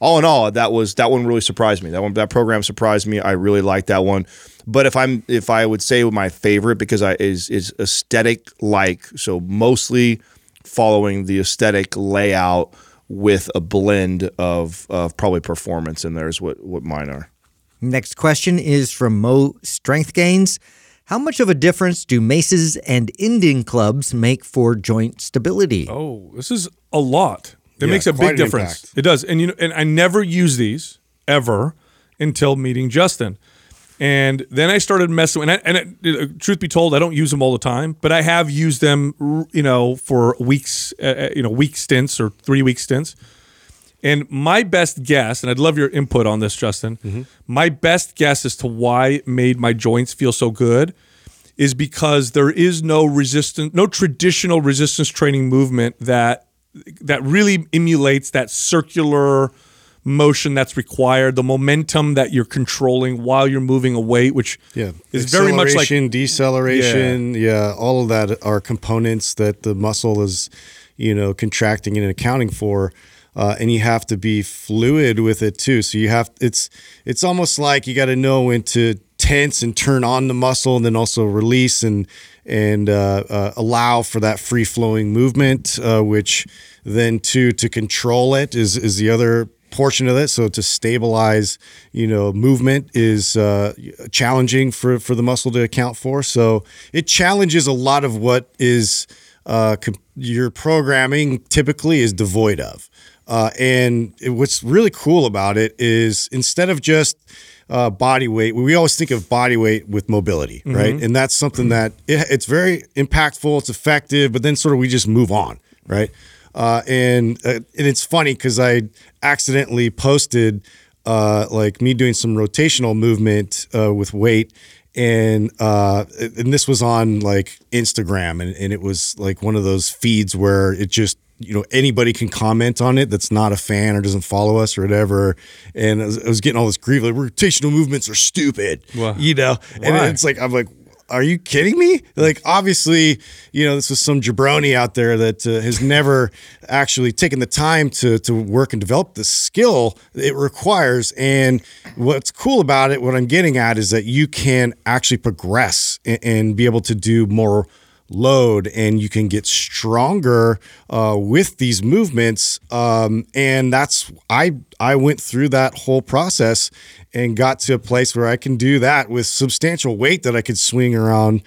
all in all, that was that one really surprised me. That one that program surprised me. I really liked that one. But if I'm if I would say my favorite because I is is aesthetic like so mostly following the aesthetic layout with a blend of of probably performance in there is what what mine are. Next question is from Mo Strength Gains. How much of a difference do maces and Indian clubs make for joint stability? Oh, this is a lot. It Yeah, makes a big difference. impact. It does. And you know, and I never use these ever until meeting Justin. And then I started messing. And, I, and it, uh, truth be told, I don't use them all the time, but I have used them, you know, for weeks, uh, uh, you know, week stints or three week stints. And my best guess, and I'd love your input on this, Justin. Mm-hmm. My best guess as to why it made my joints feel so good is because there is no resistance, no traditional resistance training movement that that really emulates that circular motion that's required, the momentum that you're controlling while you're moving a weight, which Yeah, is very much like deceleration. Yeah. all of that are components that the muscle is, you know, contracting and accounting for. Uh, and you have to be fluid with it too. So you have it's it's almost like you got to know when to tense and turn on the muscle, and then also release and and uh, uh, allow for that free flowing movement, uh, which then to to control it is is the other portion of it. So to stabilize, you know, movement is uh, challenging for for the muscle to account for. So it challenges a lot of what is uh, com- your programming typically is devoid of. Uh, and it- what's really cool about it is instead of just uh, body weight, we always think of body weight with mobility, right? And that's something that it, it's very impactful, it's effective, but then sort of we just move on, right? Uh, and uh, and it's funny because I accidentally posted uh, like me doing some rotational movement uh, with weight, and uh, and this was on like Instagram, and, and it was like one of those feeds where it just you know anybody can comment on it that's not a fan or doesn't follow us or whatever. And I was, I was getting all this grief like rotational movements are stupid, Wow. you know. And it's like I'm like are you kidding me? Like, obviously, you know, this was some jabroni out there that uh, has never actually taken the time to to work and develop the skill it requires. And what's cool about it, what I'm getting at, is that you can actually progress and, and be able to do more load and you can get stronger uh, with these movements um, and that's i i went through that whole process and got to a place where i can do that with substantial weight that i could swing around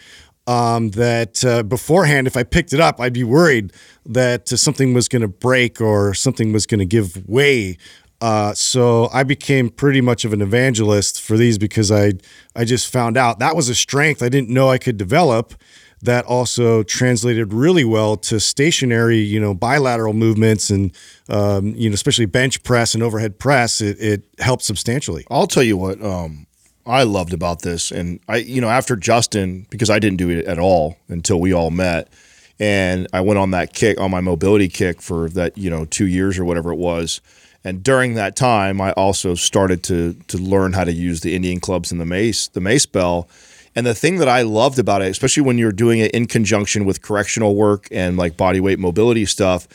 um, that uh, beforehand if i picked it up i'd be worried that uh, something was going to break or something was going to give way. Uh, so I became pretty much of an evangelist for these because I I just found out that was a strength I didn't know I could develop that also translated really well to stationary, you know, bilateral movements and, um, you know, especially bench press and overhead press. It, it helped substantially. I'll tell you what um, I loved about this, and I, you know, after Justin, because I didn't do it at all until we all met, and I went on that kick, on my mobility kick for that, you know, two years or whatever it was. And during that time, I also started to to learn how to use the Indian clubs and the mace, the mace bell. And the thing that I loved about it, especially when you're doing it in conjunction with correctional work and like body weight mobility stuff,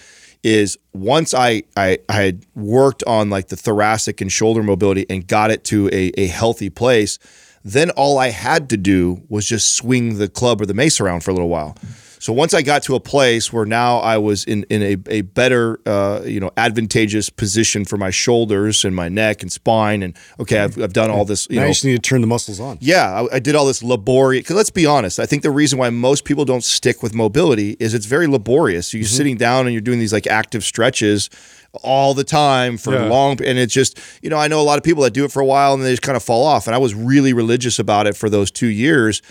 is once I, I I had worked on like the thoracic and shoulder mobility and got it to a, a healthy place, then all I had to do was just swing the club or the mace around for a little while. So once I got to a place where now I was in in a, a better uh, you know advantageous position for my shoulders and my neck and spine and okay I've, I've done all this you now know you just need to turn the muscles on. yeah, I, I did all this laborious. Because let's be honest, I think the reason why most people don't stick with mobility is it's very laborious. You're sitting down and you're doing these like active stretches all the time for Yeah. long, and it's just you know I know a lot of people that do it for a while and they just kind of fall off. And I was really religious about it for those two years.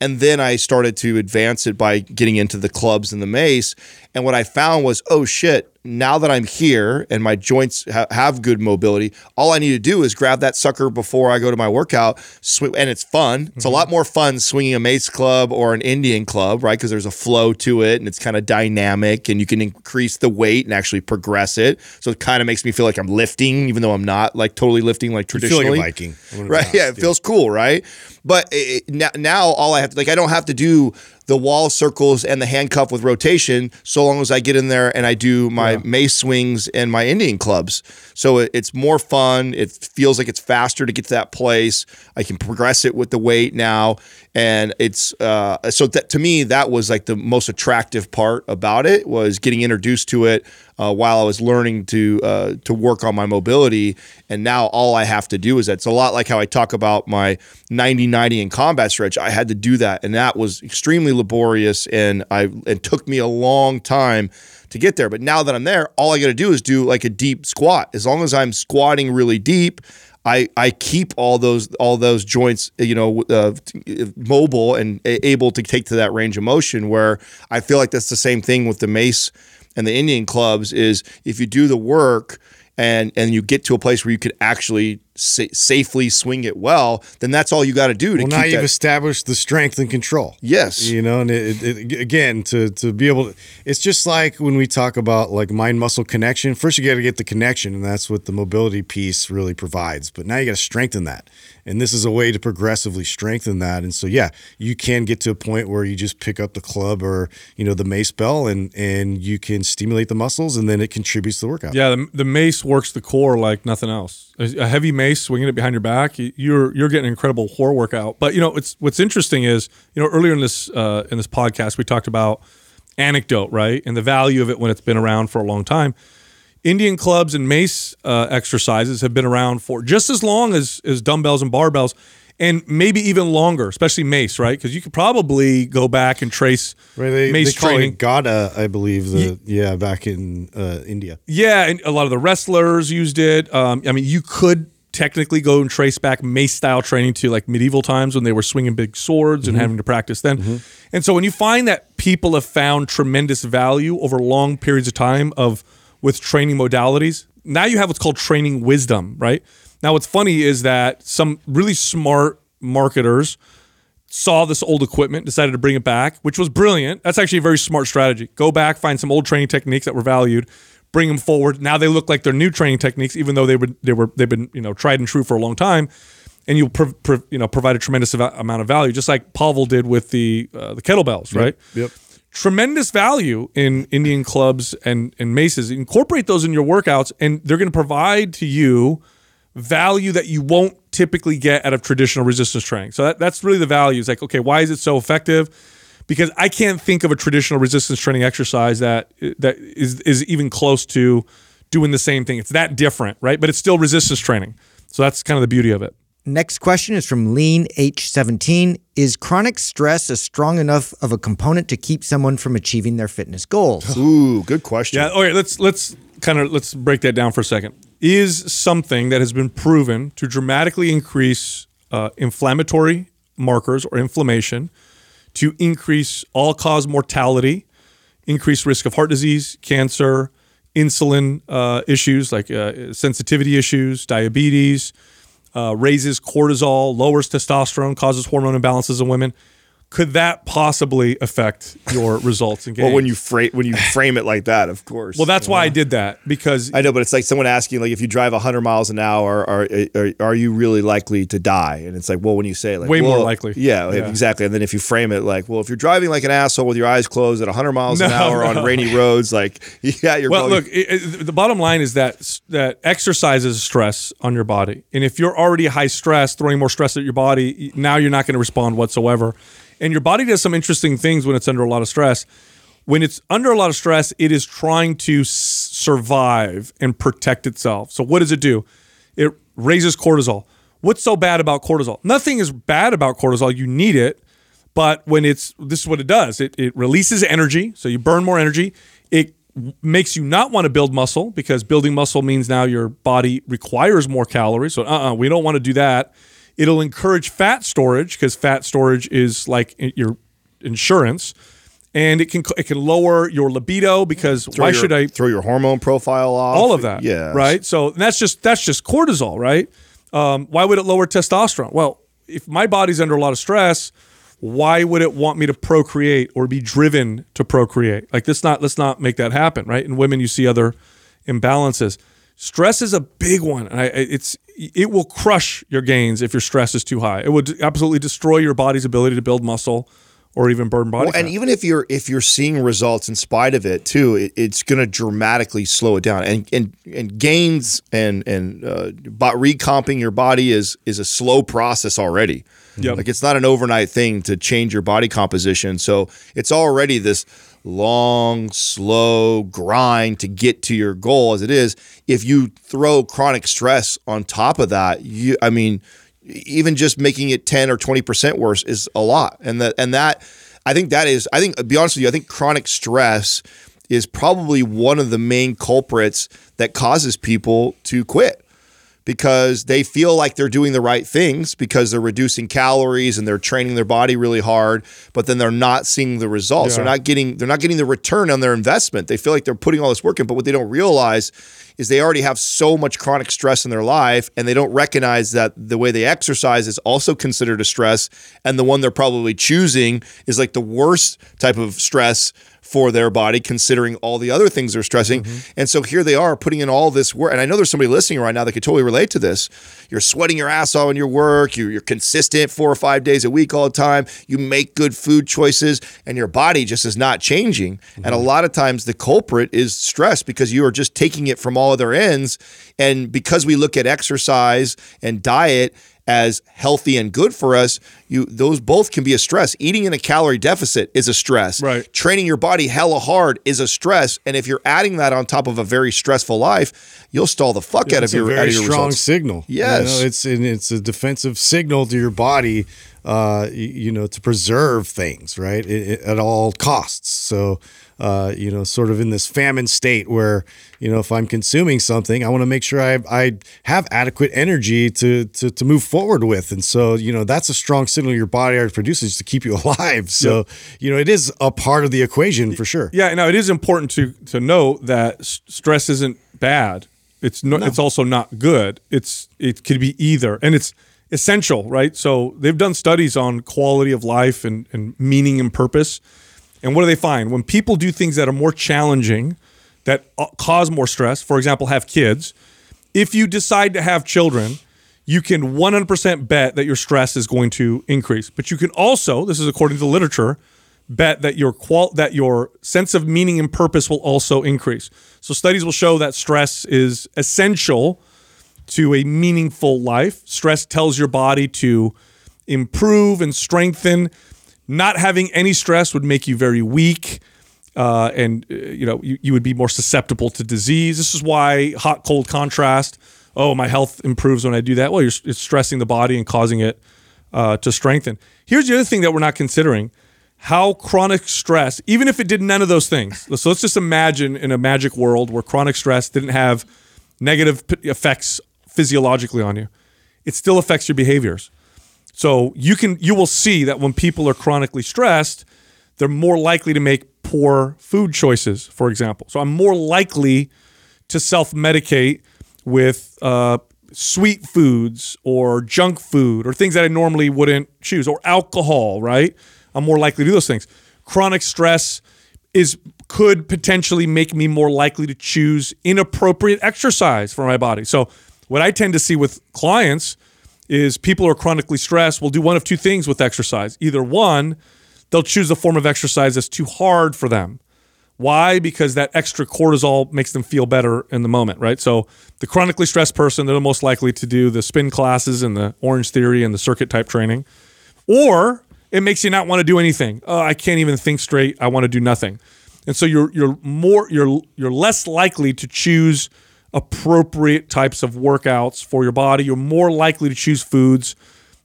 And then I started to advance it by getting into the clubs and the mace. And what I found was, oh shit, now that I'm here and my joints ha- have good mobility, all I need to do is grab that sucker before I go to my workout, sw- and it's fun. It's a mm-hmm. lot more fun swinging a mace club or an Indian club, right? Because there's a flow to it and it's kind of dynamic, and you can increase the weight and actually progress it. So it kind of makes me feel like I'm lifting, even though I'm not like totally lifting like You feel like Viking. I'm gonna be Right. Yeah, it feels cool, right? But it, now, now all I have to like I don't have to do the wall circles and the handcuff with rotation so long as I get in there and I do my mace swings and my Indian clubs. So it, it's more fun. It feels like it's faster to get to that place. I can progress it with the weight now, and it's uh, so that to me that was like the most attractive part about it was getting introduced to it uh, while I was learning to uh, to work on my mobility. And now all I have to do is that. It's a lot like how I talk about my 90-90 in combat stretch. I had to do that, and that was extremely laborious, and I it took me a long time to get there. But now that I'm there, all I got to do is do like a deep squat. As long as I'm squatting really deep. I, I keep all those all those joints you know uh, mobile and able to take to that range of motion where I feel like that's the same thing with the mace and the Indian clubs is if you do the work and and you get to a place where you could actually sa- safely swing it well, then that's all you got to do to Well, now you've that. established the strength and control. Yes. You know, and it, it, it- again, to to be able to, it's just like when we talk about like mind muscle connection. First, you got to get the connection, and that's what the mobility piece really provides. But now you got to strengthen that, and this is a way to progressively strengthen that. And so, yeah, you can get to a point where you just pick up the club or you know the mace bell, and and you can stimulate the muscles, and then it contributes to the workout. Yeah, the, the mace works the core like nothing else. A heavy mace swinging it behind your back, you're you're getting an incredible core workout. But you know, it's what's interesting is you know earlier in this uh, in this podcast we talked about anecdote, right, and the value of it when it's been around for a long time. Indian clubs and mace uh, exercises have been around for just as long as as dumbbells and barbells, and maybe even longer, especially mace, right? Because you could probably go back and trace Right, they, mace they training. Gada, I believe. The yeah, back in uh, India. Yeah, and a lot of the wrestlers used it. Um, I mean, you could technically go and trace back mace style training to like medieval times when they were swinging big swords and having to practice then. And so when you find that people have found tremendous value over long periods of time of with training modalities, now you have what's called training wisdom, right? Now what's funny is that some really smart marketers saw this old equipment, decided to bring it back, which was brilliant. That's actually a very smart strategy. Go back, find some old training techniques that were valued, bring them forward. Now they look like they're new training techniques, even though they were they were they've been you know tried and true for a long time, and you pro, pro, you know provide a tremendous amount of value, just like Pavel did with the uh, the kettlebells, right? Yep. Tremendous value in Indian clubs and and maces. Incorporate those in your workouts, and they're going to provide to you value that you won't typically get out of traditional resistance training. So that, that's really the value. It's like, okay, why is it so effective? Because I can't think of a traditional resistance training exercise that that is is even close to doing the same thing. It's that different, right? But it's still resistance training. So that's kind of the beauty of it. Next question is from Lean H17. Is chronic stress a strong enough of a component to keep someone from achieving their fitness goals? Ooh, good question. Yeah. Okay. Let's let's kind of let's break that down for a second. Is something that has been proven to dramatically increase uh, inflammatory markers or inflammation, to increase all-cause mortality, increase risk of heart disease, cancer, insulin uh, issues like uh, sensitivity issues, diabetes, uh, raises cortisol, lowers testosterone, causes hormone imbalances in women. Could that possibly affect your results in games? Well, when you frame when you frame it like that, of course. Well, that's why I did that because I know, but it's like someone asking, like, if you drive 100 miles an hour, are, are are you really likely to die? And it's like, well, when you say like, Way more likely. Yeah, Yeah. exactly. And then if you frame it like, well, if you're driving like an asshole with your eyes closed at 100 miles an No, hour on rainy roads, like, yeah, you're well, going- look, it, it- the bottom line is that that exercise is stress on your body, and if you're already high stress, throwing more stress at your body, now you're not going to respond whatsoever. And your body does some interesting things when it's under a lot of stress. When it's under a lot of stress, it is trying to survive and protect itself. So what does it do? It raises cortisol. What's so bad about cortisol? Nothing is bad about cortisol. You need it. But when it's this is what it does. It it releases energy, so you burn more energy. It makes you not want to build muscle because building muscle means now your body requires more calories. So uh-uh, we don't want to do that. It'll encourage fat storage because fat storage is like your insurance. and it can it can lower your libido because Throw why your- should I throw your hormone profile off? all of that. Yeah. Right. So that's just that's just cortisol, right? Um, why would it lower testosterone? Well, if my body's under a lot of stress, why would it want me to procreate or be driven to procreate? Like this not let's not make that happen, right? In women, you see other imbalances. Stress is a big one. and I, it's it will crush your gains if your stress is too high. It would absolutely destroy your body's ability to build muscle or even burn body Well, and even if you're if you're seeing results in spite of it too, it, it's going to dramatically slow it down. And and and gains and and uh, recomping your body is is a slow process already. Yep. Like it's not an overnight thing to change your body composition. So it's already this long, slow grind to get to your goal as it is. If you throw chronic stress on top of that, you I mean, even just making it 10 or 20% worse is a lot. And that and that I think that is I think to be honest with you, I think chronic stress is probably one of the main culprits that causes people to quit because they feel like they're doing the right things because they're reducing calories and they're training their body really hard, but then they're not seeing the results. Yeah. They're not getting they're not getting the return on their investment. They feel like they're putting all this work in, but what they don't realize is they already have so much chronic stress in their life and they don't recognize that the way they exercise is also considered a stress and the one they're probably choosing is like the worst type of stress for their body considering all the other things they're stressing. Mm-hmm. And so here they are putting in all this work. And I know there's somebody listening right now that could totally relate to this. You're sweating your ass off in your work, you're, you're consistent four or five days a week all the time, you make good food choices, and your body just is not changing. And a mm-hmm. lot of times the culprit is stress because you are just taking it from all other ends. And because we look at exercise and diet as healthy and good for us, you those both can be a stress. Eating in a calorie deficit is a stress. Right. Training your body hella hard is a stress. And if you're adding that on top of a very stressful life, you'll stall the fuck out of your, out of your strong results. signal. You Yes. know, it's and it's a defensive signal to your body. Uh, y- you know, to preserve things right i- i- at all costs. So, uh, you know, sort of in this famine state where you know if I'm consuming something, I want to make sure I I have adequate energy to to to move forward with. And so, you know, that's a strong signal your body already produces to keep you alive. So, you know, it is a part of the equation for sure. Yeah, now it is important to to note that stress isn't bad. It's no, it's also not good. It's it could be either, and it's essential, right? So they've done studies on quality of life and and meaning and purpose. And what do they find? When people do things that are more challenging, that uh, cause more stress, for example, have kids, if you decide to have children, you can 100% bet that your stress is going to increase. But you can also, this is according to the literature, bet that your qual that your sense of meaning and purpose will also increase. So studies will show that stress is essential to a meaningful life. Stress tells your body to improve and strengthen. Not having any stress would make you very weak. Uh, and uh, you know you, you would be more susceptible to disease. This is why hot cold contrast. Oh, my health improves when I do that. Well, you're it's stressing the body and causing it uh, to strengthen. Here's the other thing that we're not considering: how chronic stress, even if it did none of those things. So let's just imagine in a magic world where chronic stress didn't have negative p- effects physiologically on you, it still affects your behaviors. So you can you will see that when people are chronically stressed, they're more likely to make poor food choices, for example. So I'm more likely to self-medicate with uh, sweet foods or junk food or things that I normally wouldn't choose or alcohol, right? I'm more likely to do those things. Chronic stress is could potentially make me more likely to choose inappropriate exercise for my body. So what I tend to see with clients is people who are chronically stressed will do one of two things with exercise. Either one, they'll choose a form of exercise that's too hard for them. Why? Because that extra cortisol makes them feel better in the moment, right? So the chronically stressed person, they're the most likely to do the spin classes and the orange theory and the circuit type training. Or it makes you not want to do anything. Oh, I can't even think straight. I want to do nothing. And so you're you're more you're you're less likely to choose appropriate types of workouts for your body. You're more likely to choose foods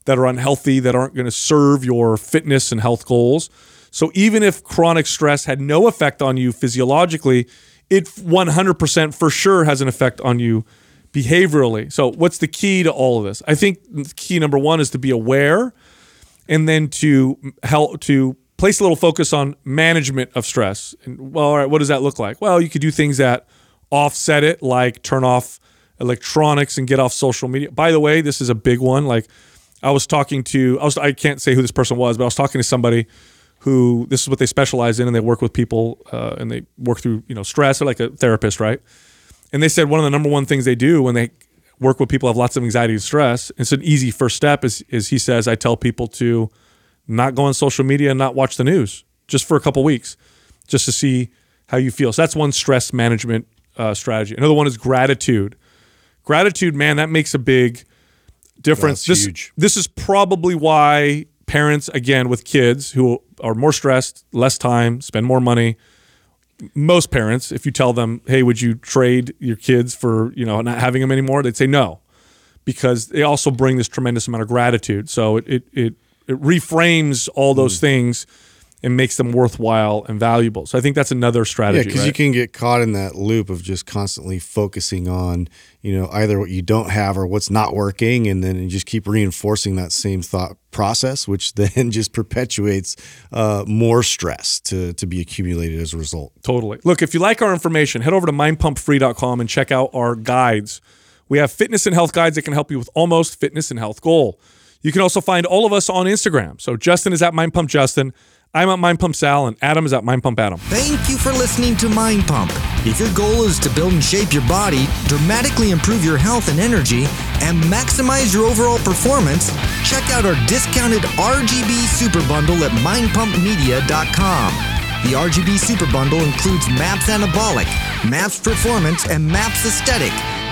that are unhealthy that aren't going to serve your fitness and health goals. So even if chronic stress had no effect on you physiologically, it 100% for sure has an effect on you behaviorally. So what's the key to all of this? I think key number 1 is to be aware and then to help to place a little focus on management of stress. And well, all right, what does that look like? Well, you could do things that offset it, like turn off electronics and get off social media. By the way, this is a big one. Like I was talking to, I was, I can't say who this person was, but I was talking to somebody who this is what they specialize in, and they work with people uh, and they work through you know stress. They're like a therapist, right? And they said one of the number one things they do when they work with people who have lots of anxiety and stress, it's an easy first step. Is is he says I tell people to not go on social media and not watch the news just for a couple weeks, just to see how you feel. So that's one stress management uh, strategy. Another one is gratitude. Gratitude, man, that makes a big difference. That's this, huge. This is probably why parents, again, with kids who are more stressed, less time, spend more money. Most parents, if you tell them, "Hey, would you trade your kids for you know not having them anymore?" They'd say no, because they also bring this tremendous amount of gratitude. So it it it, it reframes all Mm. those things and makes them worthwhile and valuable. So I think that's another strategy. Yeah, because right? you can get caught in that loop of just constantly focusing on, you know, either what you don't have or what's not working, and then you just keep reinforcing that same thought process, which then just perpetuates uh, more stress to to be accumulated as a result. Totally. Look, if you like our information, head over to mindpumpfree.com and check out our guides. We have fitness and health guides that can help you with almost fitness and health goal. You can also find all of us on Instagram. So Justin is at Mind Pump Justin, I'm at Mind Pump Sal, and Adam is at Mind Pump Adam. Thank you for listening to Mind Pump. If your goal is to build and shape your body, dramatically improve your health and energy, and maximize your overall performance, check out our discounted RGB Super Bundle at mindpumpmedia.com. The RGB Super Bundle includes MAPS Anabolic, MAPS Performance, and MAPS Aesthetic.